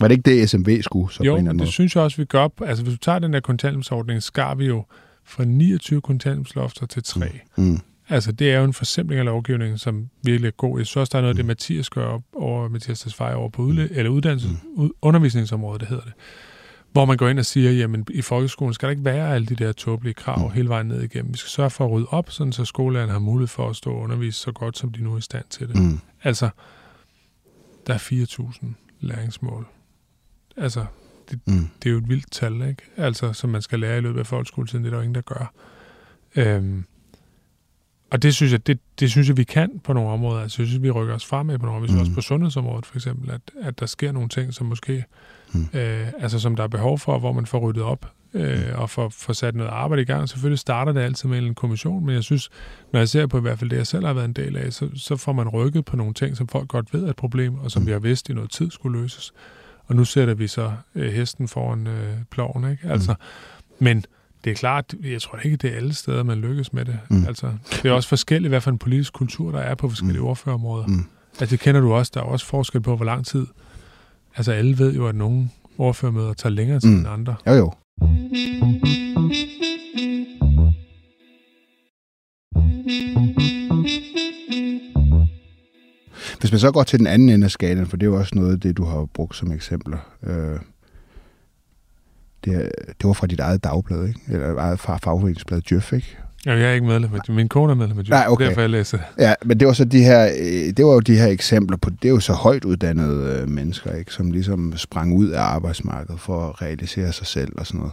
Var det ikke det, SMV skulle, så på en jo, men anden det måde? synes jeg også, vi gør. Altså, hvis du tager den der kontanthjælpsordning, skar vi jo fra 29 kontanthjælpslofter til 3. Mm. Mm. Altså, det er jo en forsimpling af lovgivningen, som virkelig er god. Jeg synes også, der er noget af det, Mathias gør op over Mathias Tesfaye over på udle- eller uddannelses, ud- undervisningsområdet, det hedder det. Hvor man går ind og siger, jamen i folkeskolen skal der ikke være alle de der tåbelige krav Mm. hele vejen ned igennem. Vi skal sørge for at rydde op, sådan så skolelærerne har mulighed for at stå og undervise så godt, som de nu er i stand til det. Mm. Altså, der er 4.000 læringsmål. Altså, Mm. det er jo et vildt tal, ikke? Altså, som man skal lære i løbet af folkeskoletiden, det er der jo ingen, der gør. Øhm, og det synes jeg, det, det synes jeg, vi kan på nogle områder. Altså, jeg synes, vi rykker os fremad på nogle områder. Vi synes Mm. også på sundhedsområdet, for eksempel, at, at der sker nogle ting, som måske, Mm. øh, altså som der er behov for, hvor man får ryddet op øh, og får, får sat noget arbejde i gang. Selvfølgelig starter det altid med en kommission, men jeg synes, når jeg ser på i hvert fald det, jeg selv har været en del af, så, så får man rykket på nogle ting, som folk godt ved er et problem, og som Mm. vi har vidst i noget tid skulle løses. Og nu sætter vi så øh, hesten foran øh, ploven, ikke? Altså, men det er klart, jeg tror ikke, det er alle steder, man lykkes med det. Mm. Mm. Altså, det er også forskelligt, hvad for en politisk kultur, der er på forskellige Mm. mm. ordførerområder. Mm. Altså, det kender du også. Der er også forskel på, hvor lang tid. Altså, alle ved jo, at nogle ordførermøder tager længere tid Mm. end andre. Jo, jo. Hvis man så går til den anden ende af skalaen, for det er jo også noget af det, du har brugt som eksempler. Øh, det, det var fra dit eget dagblad, ikke? Eller eget fag- fagforeningsblad, Djøf, ikke? Ja, jeg er ikke medlem af Min kone er medlem af Nej, okay. derfor jeg læser. Ja, men det var så de her, øh, det var jo de her eksempler på, det er jo så højt uddannede øh, mennesker, ikke, som ligesom sprang ud af arbejdsmarkedet for at realisere sig selv og sådan noget.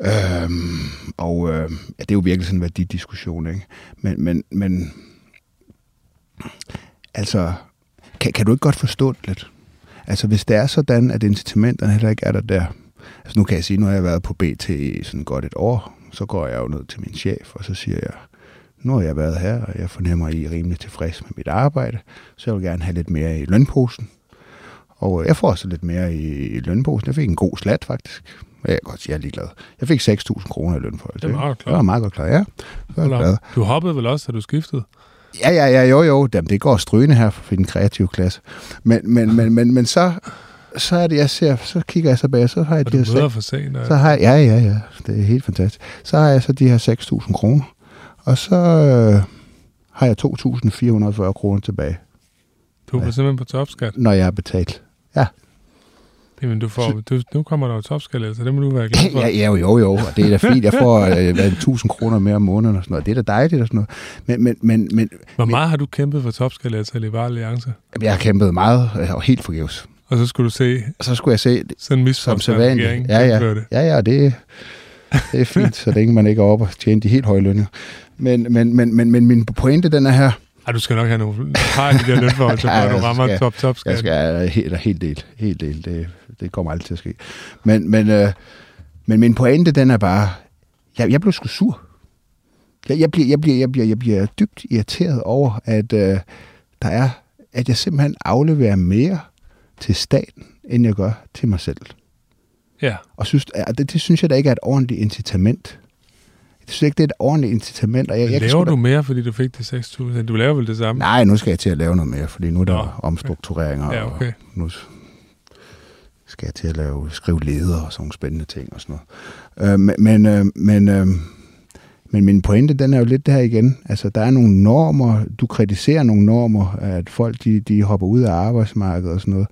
Øhm, og øh, ja, det er jo virkelig sådan en værdidiskussion, ikke? Men, men, men altså, kan, kan du ikke godt forstå det lidt? Altså, hvis det er sådan, at incitamenterne heller ikke er der der. Altså, nu kan jeg sige, nu har jeg været på BT i sådan godt et år, så går jeg jo ned til min chef, og så siger jeg, nu har jeg været her, og jeg fornemmer, at I er rimelig tilfreds med mit arbejde, så jeg vil gerne have lidt mere i lønposen. Og jeg får også lidt mere i lønposen. Jeg fik en god slat, faktisk. Jeg kan godt sige, jeg er ligeglad. Jeg fik 6.000 kroner i løn for det. Det er meget klart. Det var meget godt klar, ja. Glad. Du hoppede vel også, da du skiftede? Ja, ja, ja, jo, jo. Jamen, det går strygende her for den kreative klasse. Men, men, men, men, men så, så er det, jeg ser, så kigger jeg så bag, så har jeg og de her... Du for sent, så har jeg, ja, ja, ja. Det er helt fantastisk. Så har jeg så de her 6.000 kroner. Og så øh, har jeg 2.440 kroner tilbage. Du er ja. simpelthen på topskat? Når jeg har betalt. Ja. Jamen, du får, du, nu kommer der jo topskat, så det må du være glad <laughs> for. Ja, ja, jo, jo, og det er da fint. Jeg får øh, 1.000 kroner mere om måneden og sådan noget. Det er da dejligt og sådan noget. Men, men, men, men, Hvor meget men, har du kæmpet for topskat i Liberale Alliance? Jeg har kæmpet meget øh, og helt forgæves. Og så skulle du se... Og så skulle jeg se... Sådan en som sædvanligt. Ja, ja, ja, ja, det, det er fint, så længe man ikke er oppe og tjene de helt høje lønninger. Men, men, men, men, men min pointe, den er her... Ej, du skal nok have nogle har de der lønforhold, så <laughs> ja, du rammer skal, top, top skat. Jeg skal helt, helt del. Helt del. Det, det kommer aldrig til at ske. Men, men, øh, men min pointe, den er bare... Jeg, jeg blev sgu sur. Jeg, jeg, bliver, jeg, bliver, jeg, bliver, jeg bliver dybt irriteret over, at øh, der er, at jeg simpelthen afleverer mere til staten, end jeg gør til mig selv. Ja. Og synes, at det, det synes jeg da ikke er et ordentligt incitament. Jeg synes ikke, det er et ordentligt incitament. Og jeg, jeg laver du da... mere, fordi du fik de 6.000? Du laver vel det samme? Nej, nu skal jeg til at lave noget mere, fordi nu er der Nå, omstruktureringer. Ja, okay. Og nu skal jeg til at lave, skrive leder og sådan nogle spændende ting og sådan noget. Øh, men, men, øh, men, øh, men min pointe, den er jo lidt der igen. Altså, der er nogle normer, du kritiserer nogle normer, at folk de, de hopper ud af arbejdsmarkedet og sådan noget.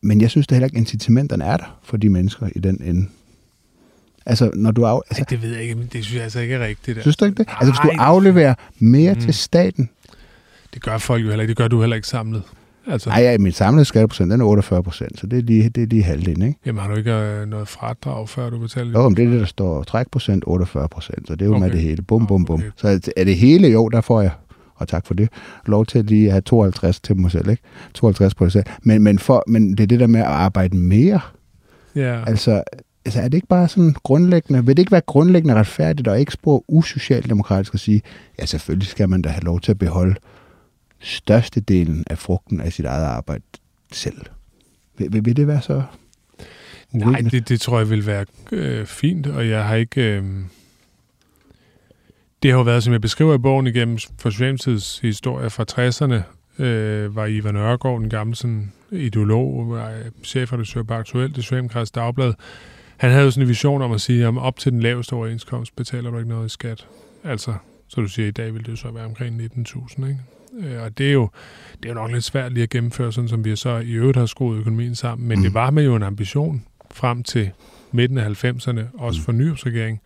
Men jeg synes da heller ikke, incitamenterne er der for de mennesker i den ende. Altså, når du af... Altså, Ej, det ved jeg ikke, men det synes jeg altså ikke er rigtigt. Synes du ikke det? Nej, altså, hvis du afleverer mere mm. til staten... Det gør folk jo heller ikke. Det gør du heller ikke samlet. Altså. Nej, ja, min samlede skatteprocent, den er 48 procent, så det er lige, det er lige halvdelen, ikke? Jamen, har du ikke øh, noget fradrag, før du betaler? Jo, men det er det, der står trækprocent 48 procent, så det er jo okay. med det hele. Bum, bum, bum. Okay. Så er det hele, jo, der får jeg, og tak for det, lov til at lige have 52 til mig selv, ikke? 52 procent. Men, men, for, men det er det der med at arbejde mere. Ja. Altså, altså, er det ikke bare sådan grundlæggende, vil det ikke være grundlæggende retfærdigt og ikke spore usocialdemokratisk at sige, ja, selvfølgelig skal man da have lov til at beholde størstedelen af frugten af sit eget arbejde selv. Vil, vil, vil det være så Nej, det, det tror jeg vil være øh, fint, og jeg har ikke... Øh, det har jo været, som jeg beskriver i bogen igennem for Socialdemokratiets historie fra 60'erne, øh, var Ivan Ørgaard, den gamle sådan, ideolog, var chefredaktør på Aktuelt, det Socialdemokratiske Dagblad. Han havde jo sådan en vision om at sige, at op til den laveste overenskomst betaler du ikke noget i skat. Altså, så du siger, at i dag vil det så være omkring 19.000, ikke? Øh, og det er, jo, det er jo nok lidt svært lige at gennemføre, sådan som vi så i øvrigt har skruet økonomien sammen. Men mm. det var med jo en ambition frem til midten af 90'erne, også mm. for nyhedsregering,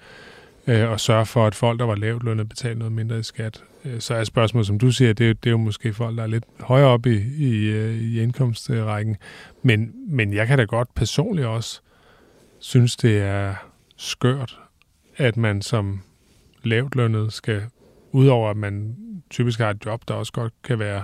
øh, og sørge for, at folk, der var lavt lønnet, betalte noget mindre i skat. Øh, så er spørgsmålet, som du siger, det er, det er jo måske folk, der er lidt højere op i, i, øh, i indkomstrækken. Men, men jeg kan da godt personligt også synes, det er skørt, at man som lavt lønnet skal, udover at man typisk har et job, der også godt kan være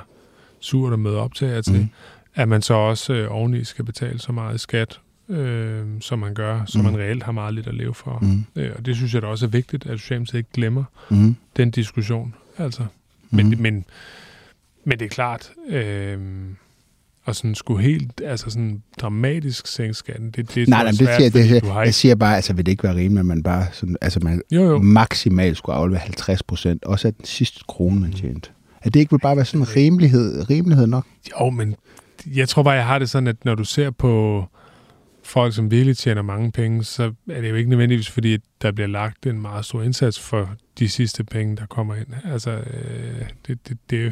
surt at møde op til, at, mm. at man så også øh, oveni skal betale så meget skat, øh, som man gør, så mm. man reelt har meget lidt at leve for. Mm. Øh, og det synes jeg da også er vigtigt, at Socialdemokratiet ikke glemmer mm. den diskussion. Altså. Men, mm. men, men det er klart, øh, og sådan skulle helt, altså sådan dramatisk sænke skatten, det, det nej, nej, det svært, siger, det, siger, jeg siger bare, altså vil det ikke være rimeligt, at man bare sådan, altså man jo, jo. maksimalt skulle aflevere 50 procent, også af den sidste krone, man tjente. At det ikke vil bare være sådan rimelighed, rimelighed nok? Jo, men jeg tror bare, jeg har det sådan, at når du ser på folk, som virkelig tjener mange penge, så er det jo ikke nødvendigvis, fordi der bliver lagt en meget stor indsats for de sidste penge, der kommer ind. Altså, øh, det, det, det er jo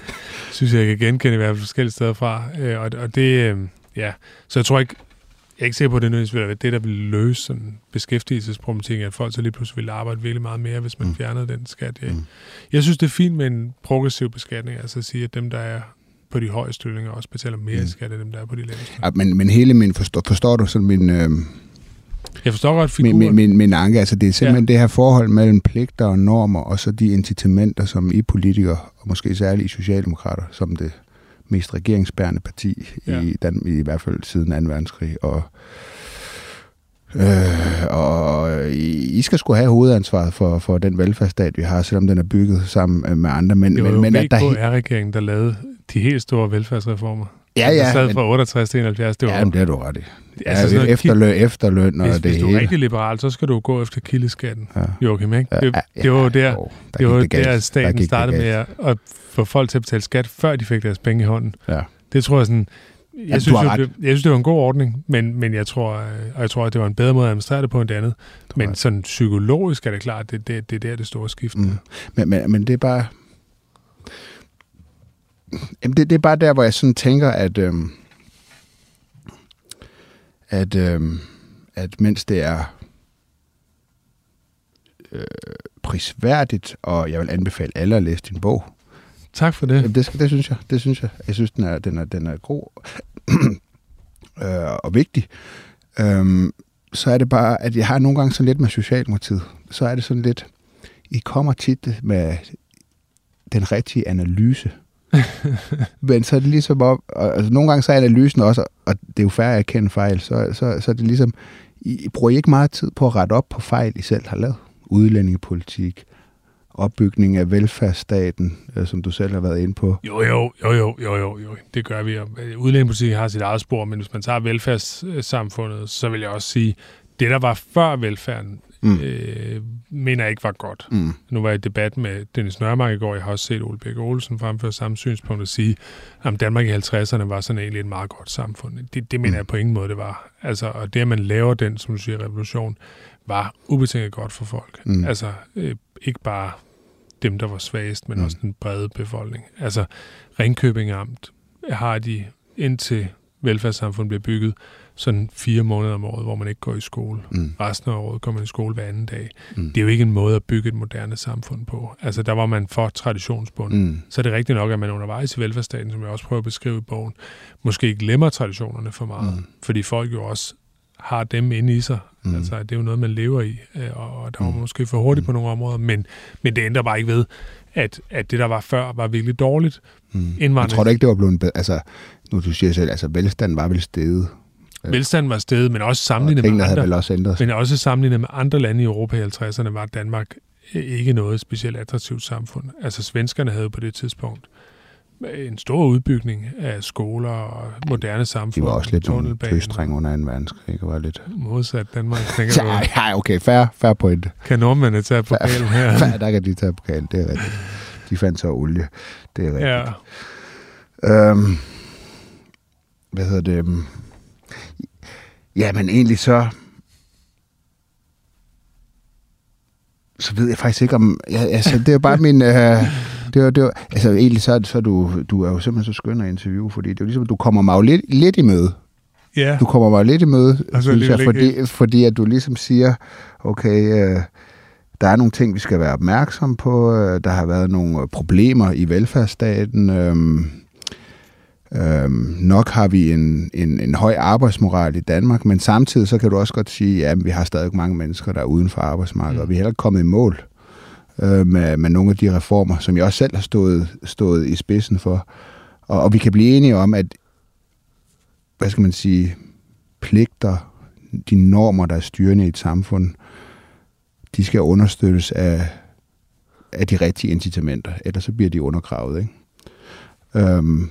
<laughs> synes jeg, jeg kan genkende i hvert fald forskellige steder fra. Øh, og, og det, øh, ja, så jeg tror ikke, jeg er ikke sikker på, at det nødvendigvis vil være det, der vil løse sådan beskæftigelsesproblematikken, at folk så lige pludselig vil arbejde virkelig meget mere, hvis man Mm. fjernede den skat. Jeg, Mm. jeg synes, det er fint med en progressiv beskatning, altså at sige, at dem, der er på de høje stillinger, også betaler mere Mm. skat, end dem, der er på de laveste. Ja, men, men hele min, forstår, forstår du sådan min, øh, Jeg forstår godt figuren. min, min, min anke? Altså det er simpelthen ja. det her forhold mellem pligter og normer, og så de incitamenter, som I politikere, og måske særligt I Socialdemokrater, som det mest regeringsbærende parti, ja. I, Dan, i hvert fald siden 2. verdenskrig, og Øh, og I skal sgu have hovedansvaret for, for den velfærdsstat, vi har, selvom den er bygget sammen med andre. Men, det var men, jo men at der, VKR-regeringen, der lavede de helt store velfærdsreformer. ja, der ja, sad men, fra 68 til 71. Det var, ja, men det er du ret i. altså Ja, efterløn, efterløn og hvis, det hvis du er hele. rigtig liberal, så skal du gå efter kildeskatten, Ja. Joachim, ikke? Ja, Det, ja, det var jo der, jo, der det var gik der, staten det startede med at, få folk til at betale skat, før de fik deres penge i hånden. Ja. Det tror jeg sådan... Jeg, du synes, jo, det, jeg synes, det var en god ordning, men, men jeg tror, øh, og jeg tror, at det var en bedre måde at administrere det på end det andet. Du Men sådan psykologisk er det klart, det, det, det er der det store skift. Mm. Men, men, men det er bare... Jamen det, det er bare der, hvor jeg sådan tænker, at, øhm, at, øhm, at mens det er øh, prisværdigt, og jeg vil anbefale alle at læse din bog. Tak for det. Jamen, det, det synes jeg. Det synes jeg. Jeg synes, den er, den er, den er god <clears throat> øh, og vigtig. Øhm, så er det bare, at jeg har nogle gange sådan lidt med Socialdemokratiet. Så er det sådan lidt, I kommer tit med den rigtige analyse. Men så er det ligesom op, og, altså nogle gange så er analysen også, og det er jo færre at erkende fejl, så, så, så er det ligesom, I, I bruger ikke meget tid på at rette op på fejl, I selv har lavet. Udlændingepolitik, opbygning af velfærdsstaten, øh, som du selv har været inde på. Jo, jo, jo, jo, jo, jo, jo. Det gør vi. Øh, Udlændingepolitik har sit eget spor, men hvis man tager velfærdssamfundet, så vil jeg også sige, det der var før velfærden, mm. øh, mener jeg ikke var godt. Mm. Nu var jeg i debat med Dennis Nørmark i går. Jeg har også set Ole Bæk Olsen fremføre samme synspunkt og sige, at Danmark i 50'erne var sådan egentlig et meget godt samfund. Det, det mener Mm. jeg på ingen måde, det var. Altså, og det, at man laver den, som du siger, revolution, var ubetinget godt for folk. Mm. Altså, øh, ikke bare dem, der var svagest, men mm. også den brede befolkning. Altså, Ringkøbing Amt har de, indtil velfærdssamfundet bliver bygget, sådan fire måneder om året, hvor man ikke går i skole. Mm. Resten af året går man i skole hver anden dag. Mm. Det er jo ikke en måde at bygge et moderne samfund på. Altså, der var man for traditionsbunden. Mm. Så er det rigtigt nok, at man undervejs i velfærdsstaten, som jeg også prøver at beskrive i bogen, måske glemmer traditionerne for meget. Mm. Mm. Fordi folk jo også har dem inde i sig. Mm. Mm. Altså, det er jo noget, man lever i, øh, og der var Mm. man måske for hurtigt på nogle områder, men, men det ændrer bare ikke ved, at, at det, der var før, var virkelig dårligt. Mm. Jeg tror da ikke, det var blevet. Altså, nu du siger selv, altså velstanden var vel steget. Velstanden var stedet, men også Og sammenlignet med tingene havde andre, vel også ændret men også sammenlignet med andre lande i Europa i 50'erne, var Danmark ikke noget specielt attraktivt samfund. Altså svenskerne havde på det tidspunkt en stor udbygning af skoler og moderne De samfund. var også lidt nogle tøstreng under 2. verdenskrig. Det var lidt... Modsat Danmark, tænker <laughs> Ja, du. ja, okay, fair, fair point. Kan nordmændene tage pokalen her? <laughs> Fair, der kan de tage pokalen, det er rigtigt. De fandt så olie, det er rigtigt. Ja. Øhm, hvad hedder det? Øhm, Ja, men egentlig så... Så ved jeg faktisk ikke om... Ja, altså, det er bare min... Øh, det var, det var, altså egentlig så, er så er du, du er jo simpelthen så skøn at interviewe, fordi det er jo ligesom, du kommer mig jo lidt, lidt i møde. ja. Du kommer mig lidt i møde, Og så synes jeg, ikke fordi, fordi at du ligesom siger, okay, øh, der er nogle ting, vi skal være opmærksom på. Øh, der har været nogle øh, problemer i velfærdsstaten. Øhm, øhm, nok har vi en, en, en høj arbejdsmoral i Danmark, men samtidig så kan du også godt sige, at vi har stadig mange mennesker, der er uden for arbejdsmarkedet, mm. Og vi er heller ikke kommet i mål øh, med, med nogle af de reformer, som jeg også selv har stået, stået i spidsen for. Og, og vi kan blive enige om, at hvad skal man sige, pligter, de normer, der er styrende i et samfund, de skal understøttes af, af de rigtige incitamenter, ellers så bliver de undergravet. Ikke? Øhm,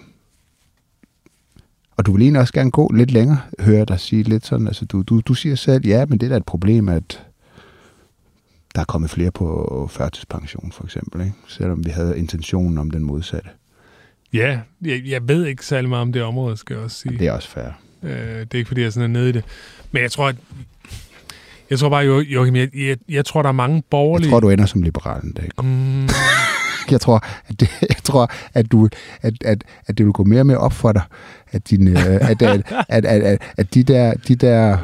og du vil egentlig også gerne gå lidt længere, høre dig sige lidt sådan, altså du, du, du siger selv, ja, men det er da et problem, at der er kommet flere på førtidspension, for eksempel, ikke? selvom vi havde intentionen om den modsatte. ja, jeg, jeg ved ikke særlig meget om det område, skal jeg også sige. Det er også fair. Øh, det er ikke, fordi jeg sådan er nede i det. Men jeg tror, at jeg tror bare, Jo- Joachim, jeg, jeg, jeg tror, der er mange Jeg borgerlige... tror, du ender som liberal en dag. Mm, jeg tror, at det, <laughs> jeg tror, at, du, at, at, at det vil gå mere og mere op for dig, at, din, øh, at, at, at, at, at, at de, der, de, der,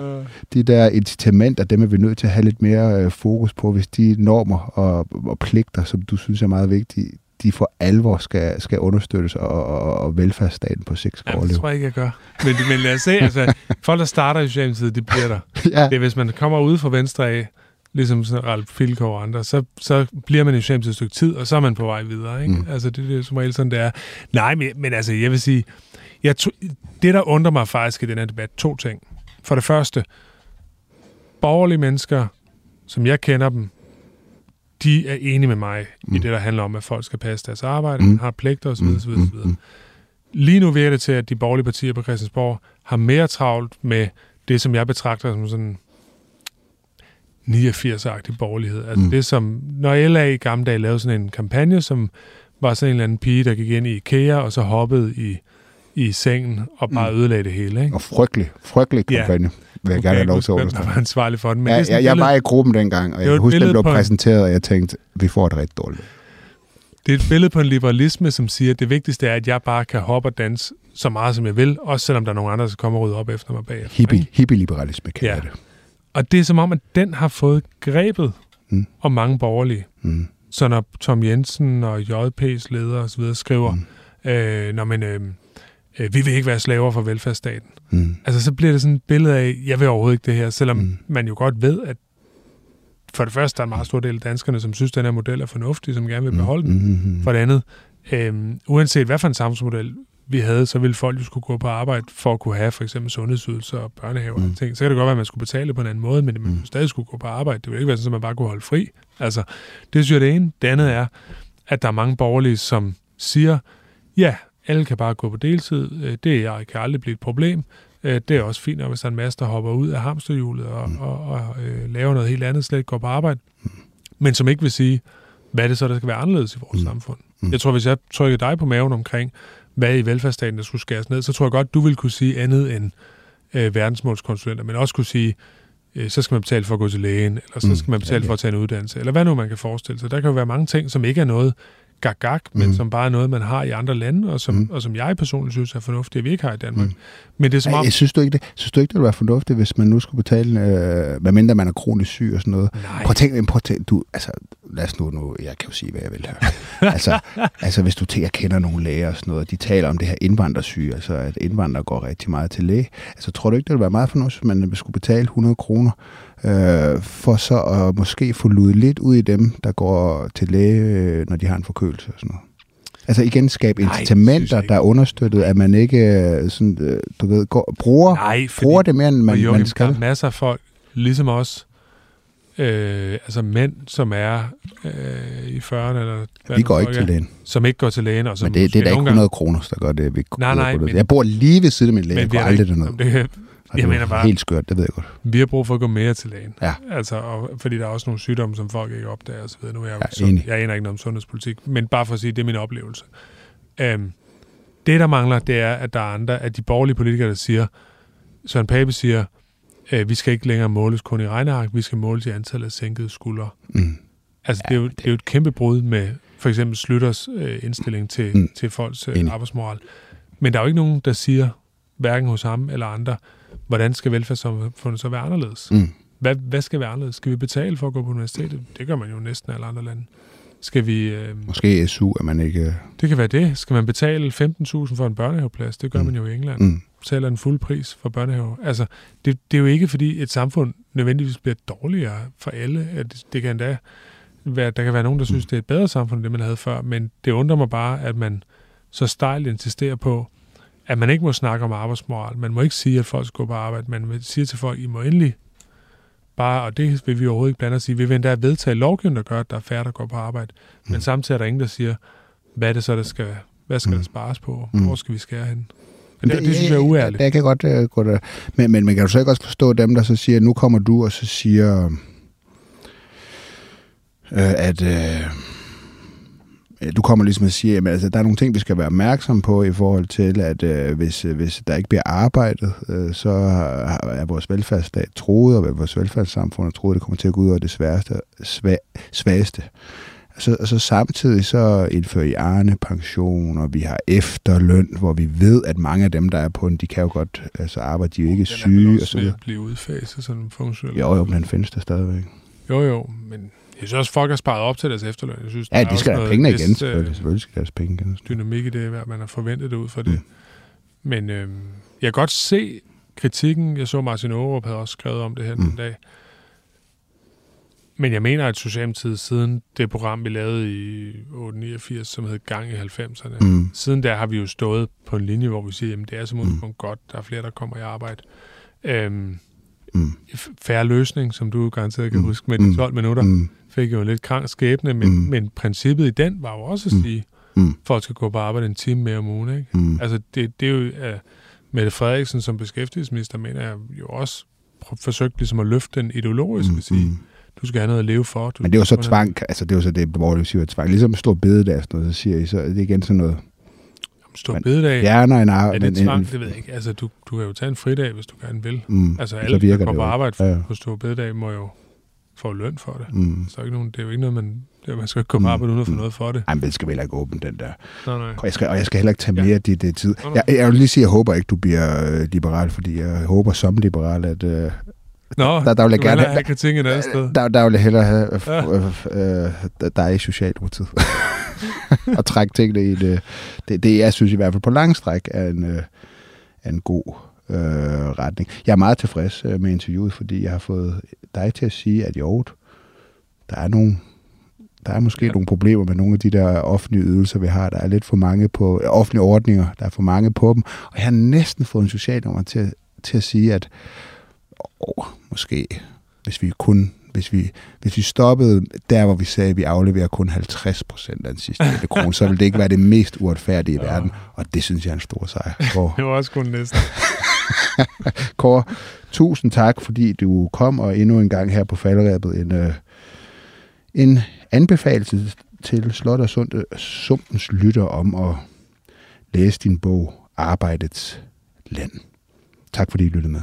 de der incitamenter, dem er vi nødt til at have lidt mere øh, fokus på, hvis de normer og, og pligter, som du synes er meget vigtige, de for alvor skal, skal understøttes, og, og, og velfærdsstaten på sigt skal Ja, det overleve. tror jeg ikke, jeg gør. Men, men lad os se, altså, folk, der starter i Socialdemokratiet, det bliver der. <laughs> Ja. Det er, hvis man kommer ud fra venstre af, ligesom sådan Ralf Filkov og andre, så, så bliver man i Socialdemokratiet et stykke tid, og så er man på vej videre. Ikke? Mm. Mm. Altså, det, det er som regel sådan, det er. Nej, men, men altså, jeg vil sige, jeg to, det, der undrer mig faktisk i den her debat, to ting. For det første, borgerlige mennesker, som jeg kender dem, de er enige med mig mm. i det, der handler om, at folk skal passe deres arbejde, Mm. mm. har pligter osv. osv., osv. mm. Lige nu virker det til, at de borgerlige partier på Christiansborg har mere travlt med det, som jeg betragter som sådan 89-agtig borgerlighed. Altså Mm. det som, når LA i gamle dage lavede sådan en kampagne, som var sådan en eller anden pige, der gik ind i IKEA, og så hoppede i, i sengen og bare Mm. ødelagde det hele. Ikke? Og frygtelig, frygtelig Ja. kampagne, vil jeg Nu gerne kan have lov til at understrege. var ansvarlig for den. Men Ja, det sådan jeg, billede- var i gruppen dengang, og jeg husker, den blev præsenteret, og jeg tænkte, vi får det rigtig dårligt. Det er et billede på en liberalisme, som siger, at det vigtigste er, at jeg bare kan hoppe og danse så meget, som jeg vil, også selvom der er nogle andre, der skal komme og rydde op efter mig bagefter. Hippie, hippie-liberalisme kalder Ja. jeg det. Og det er som om, at den har fået grebet Mm. mm. om mange borgerlige. Mm. Så når Tom Jensen og JP's leder osv. skriver, Mm. mm. øh, når man, øh, øh, vi vil ikke være slaver for velfærdsstaten. Mm. Altså så bliver det sådan et billede af, jeg vil overhovedet ikke det her, selvom Mm. mm. man jo godt ved, at for det første, der er en meget stor del af danskerne, som synes, at den her model er fornuftig, som gerne vil beholde den. Mm. Mm. For det andet, øh, uanset hvad for en samfundsmodel vi havde, så ville folk jo skulle gå på arbejde for at kunne have for eksempel sundhedsydelser og børnehaver Mm. og ting. Så kan det godt være, at man skulle betale på en anden måde, men man Mm. mm. stadig skulle gå på arbejde. Det ville ikke være sådan, at man bare kunne holde fri. Altså, det synes jeg det ene. Det andet er, at der er mange borgerlige, som siger, ja, alle kan bare gå på deltid. Øh, Det er, kan aldrig blive et problem. Øh, Det er også fint, hvis der er en masse, der hopper ud af hamsterhjulet og, Mm. og, og øh, laver noget helt andet, slet ikke går på arbejde. Men som ikke vil sige, hvad det så, der skal være anderledes i vores Mm. mm. samfund. Mm. Jeg tror, hvis jeg trykker dig på maven omkring, hvad i velfærdsstaten, der skulle skæres ned, så tror jeg godt, du vil kunne sige andet end øh, verdensmålskonsulenter, men også kunne sige, øh, så skal man betale for at gå til lægen, eller så Mm. skal man betale Ja, ja. for at tage en uddannelse, eller hvad nu man kan forestille sig. Der kan jo være mange ting, som ikke er noget gag-gag, men Mm. som bare er noget, man har i andre lande, og som, Mm. og som jeg personligt synes er fornuftigt, at vi ikke har i Danmark. Mm. Men det er som om... Jeg synes du ikke, det, synes du ikke, det ville være fornuftigt, hvis man nu skulle betale, øh, medmindre man er kronisk syg og sådan noget? Nej, Prøv at tænke, prøv at tænke, du, altså, lad os nu, nu, jeg kan jo sige, hvad jeg vil her. <laughs> altså, altså, hvis du tænker, jeg kender nogle læger og sådan noget, de taler om det her indvandrersyge, altså at indvandrere går rigtig meget til læge. Altså, tror du ikke, det ville være meget fornuftigt, hvis man skulle betale 100 kroner, øh, for så at måske få ludet lidt ud i dem, der går til læge, øh, når de har en forkølelse og sådan noget? Altså igen skabe incitamenter, jeg der er understøttet, at man ikke øh, sådan, øh, du ved, går, bruger, Nej, fordi bruger det mere, end man, man, Joachim, man der skal. er masser af folk, ligesom os, øh, altså mænd, som er øh, i 40'erne, eller hvad Vi går ikke til lægen. som ikke går til lægen, og som Men det, det er da ikke nogle 100 kroner, der gør det. Vi Nej, nej, men- jeg bor lige ved siden af min læge. Jeg går har aldrig ikke- derned. <laughs> det, Og jeg det er mener bare- Helt skørt, det ved jeg godt. vi har brug for at gå mere til lægen. Ja. Altså, og, fordi der er også nogle sygdomme, som folk ikke opdager og så videre. Nu er jeg, Ja, sund, jeg aner ikke noget om sundhedspolitik, men bare for at sige, det er min oplevelse. Øhm, det, der mangler, det er, at der er andre af de borgerlige politikere, der siger, Søren Pape siger, øh, vi skal ikke længere måles kun i regneark, vi skal måles i antallet af sænkede skuldre. Mm. Altså, Ja, det, er jo, det er jo et kæmpe brud med for eksempel Slytters øh, indstilling til, Mm. til folks øh, arbejdsmoral. Men der er jo ikke nogen, der siger, hverken hos ham eller andre, hvordan skal velfærdssamfundet så være anderledes? Mm. Hvad, hvad skal være anderledes? Skal vi betale for at gå på universitetet? Det gør man jo næsten alle andre lande. Skal vi... Øh, Måske SU, at man ikke... det kan være det. Skal man betale 15.000 for en børnehaveplads? Det gør Mm. man jo i England. Mm. Betaler en fuld pris for børnehave. Altså, det, det er jo ikke, fordi et samfund nødvendigvis bliver dårligere for alle. At det kan endda være, der kan være nogen, der synes, det er et bedre samfund, end det man havde før. Men det undrer mig bare, at man så stejlt insisterer på, at man ikke må snakke om arbejdsmoral. Man må ikke sige, at folk skal gå på arbejde. Man vil sige til folk, I må endelig bare, og det vil vi overhovedet ikke blande os i, vi vil endda vedtage lovgivning, der gør, at der er færre, der går på arbejde. Men Mm. samtidig er der ingen, der siger, hvad er det så, der skal, hvad skal Mm. der spares på? Mm. Hvor skal vi skære hen? Men det, det, synes jeg er uærligt. Det, jeg kan godt uh, gå der. Men, men, men kan du så ikke også forstå dem, der så siger, nu kommer du, og så siger, øh, at øh, du kommer ligesom og siger, at altså, der er nogle ting, vi skal være opmærksom på i forhold til, at øh, hvis, øh, hvis der ikke bliver arbejdet, øh, så er vores velfærdsstat troet, og vores velfærdssamfund er troet, det kommer til at gå ud over det sværeste, sva, svageste. Så, og så samtidig så indfører I Arne pension, og vi har efterløn, hvor vi ved, at mange af dem, der er på den, de kan jo godt altså arbejde, de er jo ikke Den er syge. Og også så ved videre. blive udfaset, sådan en funktion. Jo, jo, men den findes der stadigvæk. Jo, jo, men jeg synes også, folk har sparet op til deres efterløn. Jeg synes, Ja, de skal have pengene igen, øh, selvfølgelig. Selvfølgelig skal deres penge igen. dynamik i det, at man har forventet det ud fra det. Mm. Mm. Men øh, jeg kan godt se kritikken. Jeg så Martin Aarup havde også skrevet om det her Mm. mm. den dag. Men jeg mener, at Socialdemokratiet siden det program, vi lavede i 889, som hed Gang i 90'erne, mm. Mm. siden der har vi jo stået på en linje, hvor vi siger, at det er som Mm. udgangspunkt godt, der er flere, der kommer i arbejde. Øhm, Mm. færre løsning, som du garanteret kan Mm. huske, med Mm. de 12 minutter, Mm. Fik jo en lidt krank skæbne, men, Mm. mm. men princippet i den var jo også at Mm. sige, Mm. at folk skal gå på arbejde en time mere om ugen. Ikke? Mm. Altså, det, det er jo uh, Mette Frederiksen som beskæftigelsesminister, mener jeg jo også forsøgt ligesom at løfte den ideologisk og sige, Mm. du skal have noget at leve for. Du Men det er jo så tvang, altså det er jo så det, hvor det siger tvang. Ligesom stor bededag, sådan noget, så siger I, så er det igen sådan noget, Stor Men bededag. fjerner en er arbejde. det tvang? Det ved jeg ikke. Altså, du, du kan jo tage en fridag, hvis du gerne vil. Mm, Altså, så alle, der går på arbejde Ja, ja. på stor bededag, må jo få løn for det. Mm. Så er ikke nogen, det er jo ikke noget, man, det man skal ikke gå på Mm. arbejde uden at få Mm. noget for det. Ej, men den skal vel ikke åbne, den der. Nej, nej. Og jeg skal, og jeg skal heller ikke tage Ja. mere af dit det tid. Nå, nå. Jeg, jeg vil lige sige, at jeg håber ikke, du bliver øh, liberal, fordi jeg håber som liberal, at øh, Nå, der, der vil jeg gerne have kritik et andet sted. der, der vil jeg hellere have øh, Ja. øh, øh, dig i Socialdemokratiet. <laughs> og trække tingene i det. det. Det, jeg synes i hvert fald på lang stræk er en, øh, er en god øh, retning. Jeg er meget tilfreds øh, med interviewet, fordi jeg har fået dig til at sige, at jo, der er nogle der er måske ja. Nogle problemer med nogle af de der offentlige ydelser, vi har. Der er lidt for mange på øh, offentlige ordninger. Der er for mange på dem. Og jeg har næsten fået en socialdemokrat til, til at sige, at åh, måske hvis vi kun hvis vi, hvis vi stoppede der, hvor vi sagde, at vi afleverer kun 50 procent af den sidste <laughs> krone, så ville det ikke være det mest uretfærdige i Ja. verden. Og det synes jeg er en stor sejr. Det var også kun næsten. <laughs> Kåre tusind tak, fordi du kom, og endnu en gang her på falderæbet en, øh, en anbefaling til Slot og Sunde, øh, Sumpens lytter om at læse din bog Arbejdets Land. Tak fordi I lyttede med.